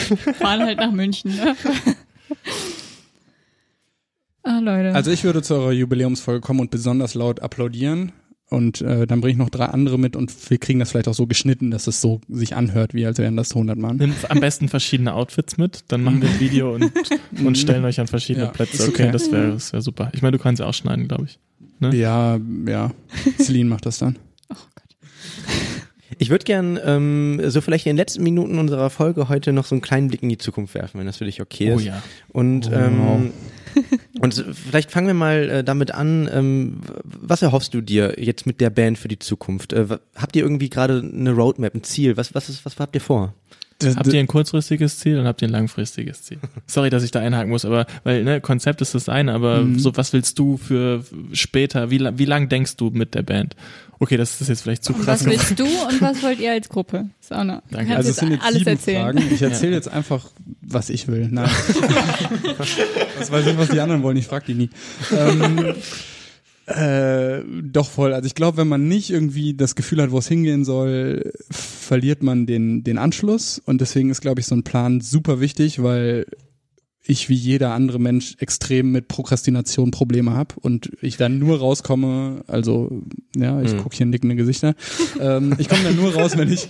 Fahren halt nach München, ne? Ah, Leute. Also ich würde zu eurer Jubiläumsfolge kommen und besonders laut applaudieren. Und äh, dann bringe ich noch drei andere mit und wir kriegen das vielleicht auch so geschnitten, dass es so sich anhört, wie als wären das 100 Mann. Nimm am besten verschiedene Outfits mit, dann machen wir ein Video und, und stellen euch an verschiedene Ja, Plätze. Okay, okay. das wäre wär super. Ich meine, du kannst ja auch schneiden, glaube ich. Ja, ja. Celine macht das dann. oh Gott. Ich würde gern ähm, so vielleicht in den letzten Minuten unserer Folge heute noch so einen kleinen Blick in die Zukunft werfen, wenn das für dich okay ist. Oh ja. Und, Oh, ähm, und vielleicht fangen wir mal äh, damit an. Ähm, was erhoffst du dir jetzt mit der Band für die Zukunft? Äh, habt ihr irgendwie gerade eine Roadmap, ein Ziel? Was, was, ist, was habt ihr vor? Habt ihr ein kurzfristiges Ziel und habt ihr ein langfristiges Ziel? Sorry, dass ich da einhaken muss, aber weil ne, Konzept ist das eine, aber Mhm. so was willst du für später? Wie, wie lang denkst du mit der Band? Okay, das ist jetzt vielleicht zu Und krass. was willst du und was wollt ihr als Gruppe? Ist auch noch. Du Danke. Also es sind jetzt alles sieben erzählen. Fragen. Ich erzähle jetzt einfach, was ich will. Nein. was weiß ich, was die anderen wollen. Ich frage die nie. Ähm, äh, doch voll. Also ich glaube, wenn man nicht irgendwie das Gefühl hat, wo es hingehen soll, verliert man den, den Anschluss. Und deswegen ist, glaube ich, so ein Plan super wichtig, weil ich wie jeder andere Mensch extrem mit Prokrastination Probleme habe und ich dann nur rauskomme, also ja, ich Mhm. gucke hier nickende Gesichter. ähm, ich komme dann nur raus, wenn ich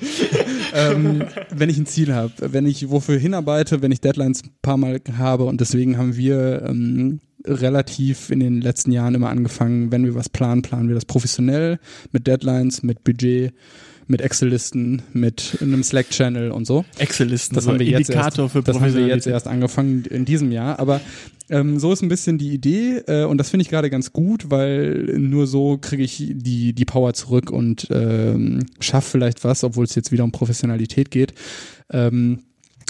ähm, wenn ich ein Ziel habe, wenn ich wofür hinarbeite, wenn ich Deadlines ein paar Mal habe und deswegen haben wir ähm, relativ in den letzten Jahren immer angefangen, wenn wir was planen, planen wir das professionell mit Deadlines, mit Budget, mit Excel-Listen, mit einem Slack-Channel und so. Excel-Listen, Das so haben wir jetzt Indikator erst, für das haben wir jetzt erst angefangen in diesem Jahr, aber ähm, so ist ein bisschen die Idee äh, und das finde ich gerade ganz gut, weil nur so kriege ich die die Power zurück und ähm, schaffe vielleicht was, obwohl es jetzt wieder um Professionalität geht. Ähm,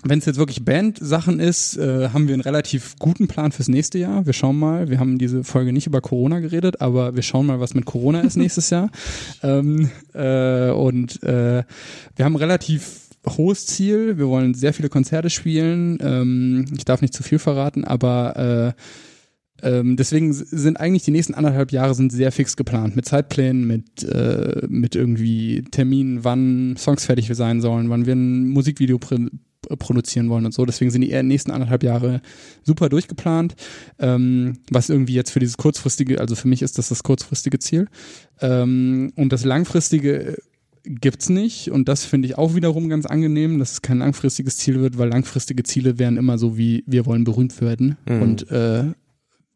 wenn es jetzt wirklich Band-Sachen ist, äh, haben wir einen relativ guten Plan fürs nächste Jahr. Wir schauen mal. Wir haben diese Folge nicht über Corona geredet, aber wir schauen mal, was mit Corona ist nächstes Jahr. Ähm, äh, und äh, wir haben ein relativ hohes Ziel. Wir wollen sehr viele Konzerte spielen. Ähm, ich darf nicht zu viel verraten, aber äh, ähm, deswegen sind eigentlich die nächsten anderthalb Jahre sind sehr fix geplant mit Zeitplänen, mit äh, mit irgendwie Terminen, wann Songs fertig sein sollen, wann wir ein Musikvideo pr produzieren wollen und so. Deswegen sind die eher nächsten anderthalb Jahre super durchgeplant. Ähm, was irgendwie jetzt für dieses kurzfristige, also für mich ist das das kurzfristige Ziel. Ähm, und das langfristige gibt's nicht und das finde ich auch wiederum ganz angenehm, dass es kein langfristiges Ziel wird, weil langfristige Ziele wären immer so wie wir wollen berühmt werden Mhm. und äh,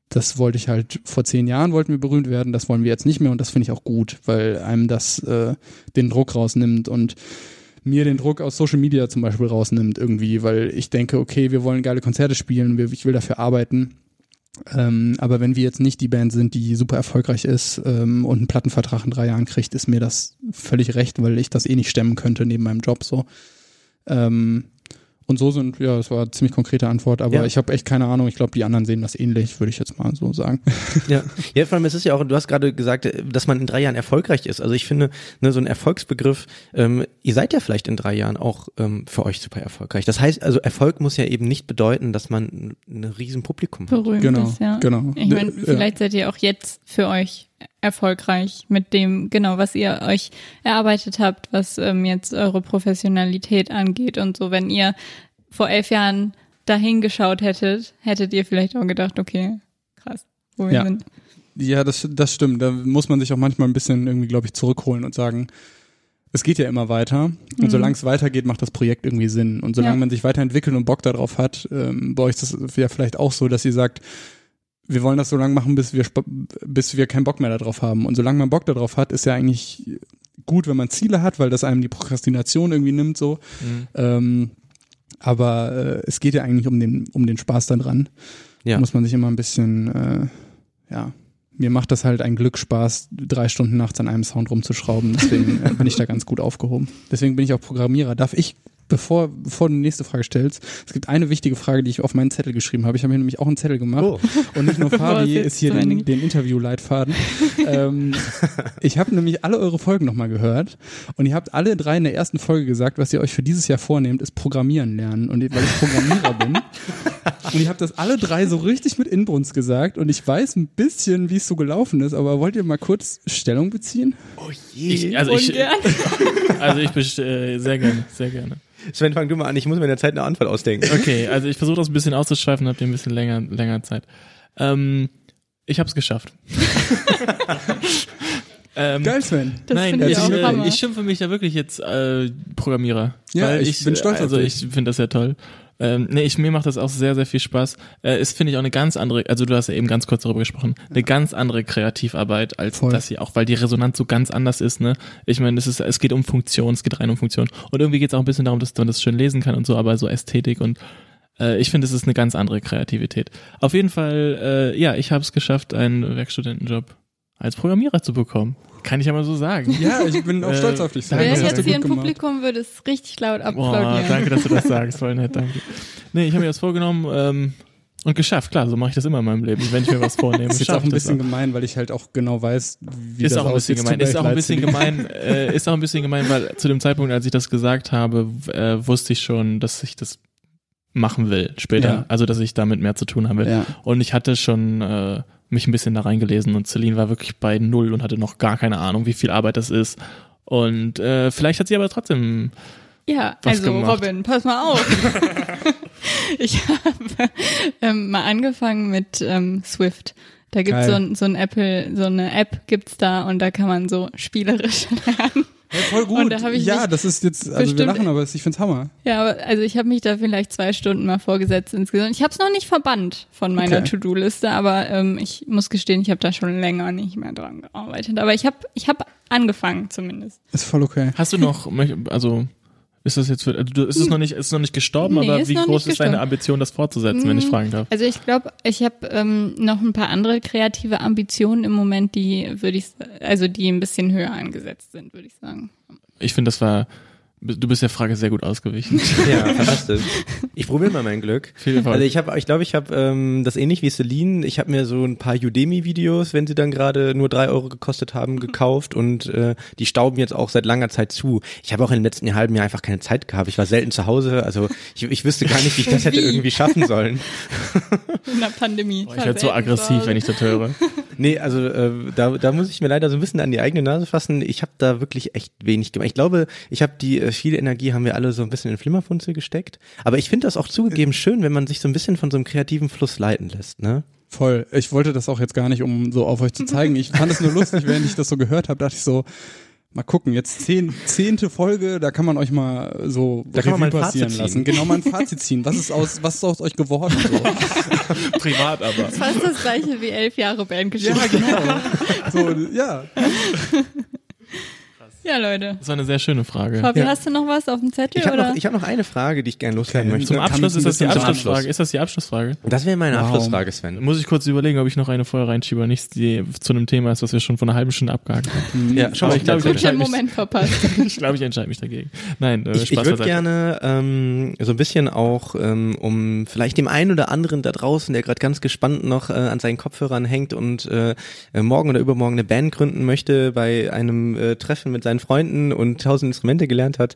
das wollte ich halt vor zehn Jahren wollten wir berühmt werden, das wollen wir jetzt nicht mehr und das finde ich auch gut, weil einem das äh, den Druck rausnimmt und mir den Druck aus Social Media zum Beispiel rausnimmt irgendwie, weil ich denke, okay, wir wollen geile Konzerte spielen, ich will dafür arbeiten. Ähm, aber wenn wir jetzt nicht die Band sind, die super erfolgreich ist ähm, und einen Plattenvertrag in drei Jahren kriegt, ist mir das völlig recht, weil ich das eh nicht stemmen könnte neben meinem Job so. Ähm, und so sind, ja, das war eine ziemlich konkrete Antwort, aber Ja. ich habe echt keine Ahnung. Ich glaube, die anderen sehen das ähnlich, würde ich jetzt mal so sagen. Ja. ja, vor allem es ist ja auch, du hast gerade gesagt, dass man in drei Jahren erfolgreich ist. Also ich finde, ne, so ein Erfolgsbegriff, ähm, ihr seid ja vielleicht in drei Jahren auch ähm, für euch super erfolgreich. Das heißt, also Erfolg muss ja eben nicht bedeuten, dass man ein riesen Publikum hat. Berühmt Genau, ist, ja. genau. Ich meine, Ja. vielleicht seid ihr auch jetzt für euch erfolgreich mit dem, genau, was ihr euch erarbeitet habt, was ähm, jetzt eure Professionalität angeht und so. Wenn ihr vor elf Jahren dahin geschaut hättet, hättet ihr vielleicht auch gedacht, okay, krass, wo wir Ja. sind. Ja, das, das stimmt. Da muss man sich auch manchmal ein bisschen irgendwie, glaube ich, zurückholen und sagen, es geht ja immer weiter. Und Mhm. solange es weitergeht, macht das Projekt irgendwie Sinn. Und solange Ja. man sich weiterentwickelt und Bock darauf hat, ähm, bei euch ist das ja vielleicht auch so, dass ihr sagt, wir wollen das so lange machen, bis wir, bis wir keinen Bock mehr darauf haben. Und solange man Bock darauf hat, ist ja eigentlich gut, wenn man Ziele hat, weil das einem die Prokrastination irgendwie nimmt so. Mhm. Ähm, aber äh, es geht ja eigentlich um den, um den Spaß daran. Ja. Da muss man sich immer ein bisschen, äh, ja, mir macht das halt ein Glück Spaß, drei Stunden nachts an einem Sound rumzuschrauben. Deswegen äh, bin ich da ganz gut aufgehoben. Deswegen bin ich auch Programmierer. Darf ich, bevor, bevor du die nächste Frage stellst, es gibt eine wichtige Frage, die ich auf meinen Zettel geschrieben habe. Ich habe mir nämlich auch einen Zettel gemacht. Oh. Und nicht nur Fabi ist hier den, den Interviewleitfaden. ähm, ich habe nämlich alle eure Folgen nochmal gehört und ihr habt alle drei in der ersten Folge gesagt, was ihr euch für dieses Jahr vornehmt, ist Programmieren lernen. Und weil ich Programmierer bin. Und ihr habt das alle drei so richtig mit Inbrunst gesagt und ich weiß ein bisschen, wie es so gelaufen ist, aber wollt ihr mal kurz Stellung beziehen? Oh je. Ich, also ich, also ich best- äh, sehr gerne, sehr gerne. Sven, fang du mal an. Ich muss mir in der Zeit eine Antwort ausdenken. Okay, also ich versuche das ein bisschen auszuschweifen, habt ihr ein bisschen länger, länger Zeit. Ähm, ich habe es geschafft. ähm, Geil, Sven. Das Nein, ich ich, auch äh, ich schimpfe mich da wirklich jetzt äh, Programmierer. Ja, weil ich bin stolz auf Also dich. ich finde das ja toll. Ähm, nee, ich, mir macht das auch sehr, sehr viel Spaß. Äh, ist, finde ich, auch eine ganz andere, also du hast ja eben ganz kurz darüber gesprochen, eine ganz andere Kreativarbeit als Voll. das hier, auch weil die Resonanz so ganz anders ist, ne? Ich meine, es ist, es geht um Funktion, es geht rein um Funktion. Und irgendwie geht es auch ein bisschen darum, dass man das schön lesen kann und so, aber so Ästhetik und äh, ich finde, es ist eine ganz andere Kreativität. Auf jeden Fall, äh, ja, ich habe es geschafft, einen Werkstudentenjob als Programmierer zu bekommen. Kann ich ja mal so sagen. Ja, ich bin auch Äh, stolz auf dich. Wer Das hast jetzt hier gut im gemacht. Publikum würde es richtig laut applaudieren. danke, dass du das sagst. Voll nett, danke. Nee, ich habe mir das vorgenommen, ähm, Und geschafft, klar, so mache ich das immer in meinem Leben, wenn ich mir was vornehme. Das ist jetzt auch ein ich bisschen gemein, weil ich halt auch genau weiß, wie ist das auch ein bisschen gemein. Ist auch ein bisschen gemein. Äh, ist auch ein bisschen gemein, weil zu dem Zeitpunkt, als ich das gesagt habe, äh, wusste ich schon, dass ich das machen will später. Ja. Also, dass ich damit mehr zu tun haben will. Ja. Und ich hatte schon äh, mich ein bisschen da reingelesen und Celine war wirklich bei null und hatte noch gar keine Ahnung, wie viel Arbeit das ist. Und äh, vielleicht hat sie aber trotzdem Ja, Was also gemacht. Robin, pass mal auf. ich habe ähm, mal angefangen mit ähm, Swift. Da gibt's Geil. so ein, so ein Apple, so eine App gibt's da und da kann man so spielerisch lernen. Hey, voll gut. Und da ja, das ist jetzt, also wir bestimmt- lachen, aber ich find's Hammer. Ja, aber also ich habe mich da vielleicht zwei Stunden mal vorgesetzt insgesamt. Ich habe es noch nicht verbannt von meiner Okay. To-Do-Liste, aber ähm, ich muss gestehen, ich habe da schon länger nicht mehr dran gearbeitet. Aber ich habe ich hab angefangen zumindest. Ist voll okay. Hast du noch, also ist das jetzt für, also du, ist es noch nicht, ist es noch nicht gestorben, Nee, aber wie groß ist deine. Ambition, das fortzusetzen, wenn ich Mm. fragen darf? Also ich glaube, ich habe ähm, noch ein paar andere kreative Ambitionen im Moment, die würde ich, also die ein bisschen höher angesetzt sind, würde ich sagen. Ich finde, das war, du bist der Frage sehr gut ausgewichen. Ja, fantastisch. Ich probiere mal mein Glück. Viel Erfolg. Also ich habe, ich glaube, ich habe ähm, das ähnlich wie Celine. Ich habe mir so ein paar Udemy-Videos, wenn sie dann gerade nur drei Euro gekostet haben, gekauft und äh, die stauben jetzt auch seit langer Zeit zu. Ich habe auch im letzten halben Jahr einfach keine Zeit gehabt. Ich war selten zu Hause, also ich, ich wüsste gar nicht, wie ich das hätte Wie? irgendwie schaffen sollen. In der Pandemie. Boah, ich werde so aggressiv, wenn ich das höre. Nee, also äh, da, da muss ich mir leider so ein bisschen an die eigene Nase fassen. Ich habe da wirklich echt wenig gemacht. Ich glaube, ich habe die äh, viele Energie haben wir alle so ein bisschen in Flimmerfunzel gesteckt. Aber ich finde das auch zugegeben schön, wenn man sich so ein bisschen von so einem kreativen Fluss leiten lässt. Ne? Voll. Ich wollte das auch jetzt gar nicht, um so auf euch zu zeigen. Ich fand es nur lustig, während ich das so gehört habe, dachte ich so, mal gucken, jetzt zehn, zehnte Folge, da kann man euch mal so Da kann man mal Revue passieren lassen. Genau mal ein Fazit ziehen. Was ist aus, was ist aus euch geworden? So. Privat aber. Fast das gleiche wie elf Jahre Bandgeschichte. ja, genau. So, ja. Ja, Leute. Das war eine sehr schöne Frage. Fabi, Ja. hast du noch was auf dem Zettel? Ich habe noch, ich hab noch eine Frage, die ich gerne loswerden möchte. Zum Abschluss ist das die Abschlussfrage. Abschluss. Ist das die Abschlussfrage? Das wäre meine Wow. Abschlussfrage, Sven. Muss ich kurz überlegen, ob ich noch eine vorher reinschiebe, nicht die zu einem Thema ist, was wir schon vor einer halben Stunde abgehakt haben. Ja, schau mal, ich glaube, ich entscheide mich, Moment verpasst. ich, glaube, ich entscheide mich dagegen. Nein, äh, Ich, ich würde gerne ähm, so ein bisschen auch, ähm, um vielleicht dem einen oder anderen da draußen, der gerade ganz gespannt noch äh, an seinen Kopfhörern hängt und äh, äh, morgen oder übermorgen eine Band gründen möchte bei einem äh, Treffen mit seinen Freunden und tausend Instrumente gelernt hat,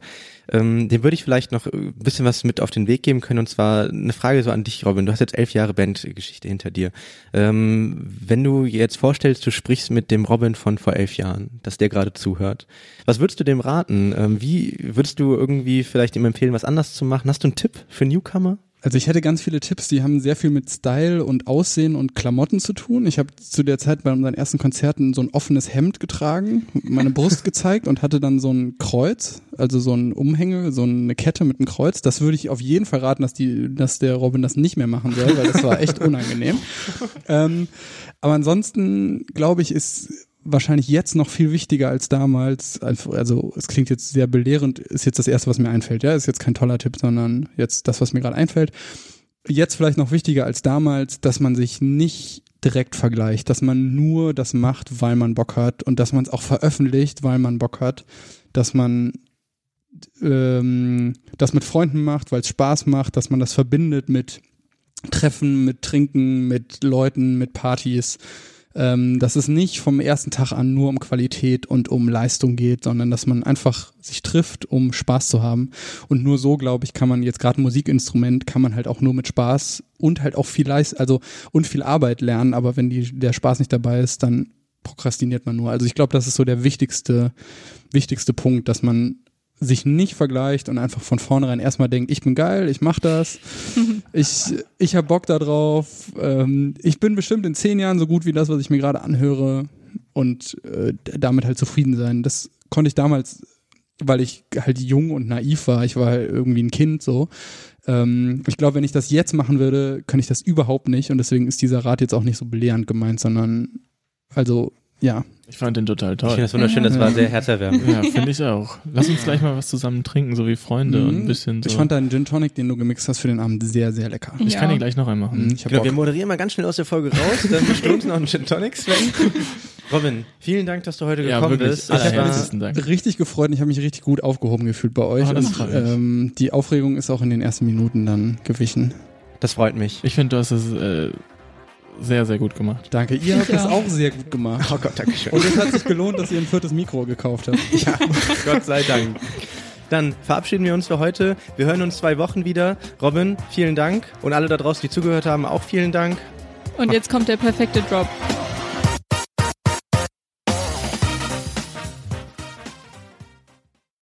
ähm, dem würde ich vielleicht noch ein bisschen was mit auf den Weg geben können. Und zwar eine Frage so an dich, Robin. Du hast jetzt elf Jahre Bandgeschichte hinter dir. Ähm, wenn du jetzt vorstellst, du sprichst mit dem Robin von vor elf Jahren, dass der gerade zuhört, was würdest du dem raten? Ähm, wie würdest du irgendwie vielleicht ihm empfehlen, was anders zu machen? Hast du einen Tipp für Newcomer? Also ich hätte ganz viele Tipps, die haben sehr viel mit Style und Aussehen und Klamotten zu tun. Ich habe zu der Zeit bei unseren ersten Konzerten so ein offenes Hemd getragen, meine Brust gezeigt und hatte dann so ein Kreuz, also so ein Umhänge, so eine Kette mit einem Kreuz. Das würde ich auf jeden Fall raten, dass die, dass der Robin das nicht mehr machen soll, weil das war echt unangenehm. ähm, aber ansonsten glaube ich, ist wahrscheinlich jetzt noch viel wichtiger als damals. Also es klingt jetzt sehr belehrend, ist jetzt das erste, was mir einfällt. Ja, ist jetzt kein toller Tipp, sondern jetzt das, was mir gerade einfällt. Jetzt vielleicht noch wichtiger als damals, dass man sich nicht direkt vergleicht, dass man nur das macht, weil man Bock hat und dass man es auch veröffentlicht, weil man Bock hat, dass man ähm, das mit Freunden macht, weil es Spaß macht, dass man das verbindet mit Treffen, mit Trinken, mit Leuten, mit Partys. Ähm, dass es nicht vom ersten Tag an nur um Qualität und um Leistung geht, sondern dass man einfach sich trifft, um Spaß zu haben. Und nur so, glaube ich, kann man jetzt gerade Musikinstrument, kann man halt auch nur mit Spaß und halt auch viel Leist also und viel Arbeit lernen. Aber wenn die, der Spaß nicht dabei ist, dann prokrastiniert man nur. Also ich glaube, das ist so der wichtigste, wichtigste Punkt, dass man sich nicht vergleicht und einfach von vornherein erstmal denkt, ich bin geil, ich mach das, ich, ich hab Bock da drauf, ähm, ich bin bestimmt in zehn Jahren so gut wie das, was ich mir gerade anhöre und äh, damit halt zufrieden sein. Das konnte ich damals, weil ich halt jung und naiv war, ich war halt irgendwie ein Kind so. Ähm, ich glaube, wenn ich das jetzt machen würde, könnte ich das überhaupt nicht. Und deswegen ist dieser Rat jetzt auch nicht so belehrend gemeint, sondern also ja, Ich fand den total Ich finde toll. das wunderschön, das war sehr herzerwärmend. Ja, finde ich auch. Lass uns gleich mal was zusammen trinken, so wie Freunde und ein Mhm. bisschen so. ich fand deinen Gin Tonic, den du gemixt hast für den Abend, sehr, sehr lecker. ich Ja. kann ihn gleich noch einmal machen. Mhm, Ich Genau, Bock. wir moderieren mal ganz schnell aus der Folge raus, dann bestimmt noch einen Gin Tonic, Sven. Robin, vielen Dank, dass du heute Ja, gekommen bist. War- Allerherzlichsten Dank. richtig gefreut und ich habe mich richtig gut aufgehoben gefühlt bei euch. Oh, das und mich. ähm, die Aufregung ist auch in den ersten Minuten dann gewichen. Das freut mich. Ich finde, du hast es äh, sehr, sehr gut gemacht. Danke. Ihr habt das auch. auch sehr gut gemacht. Oh Gott, danke schön. Und es hat sich gelohnt, dass ihr ein viertes Mikro gekauft habt. Ja, Gott sei Dank. Dann verabschieden wir uns für heute. Wir hören uns zwei Wochen wieder. Robin, vielen Dank. Und alle da draußen, die zugehört haben, auch vielen Dank. Und jetzt kommt der perfekte Drop.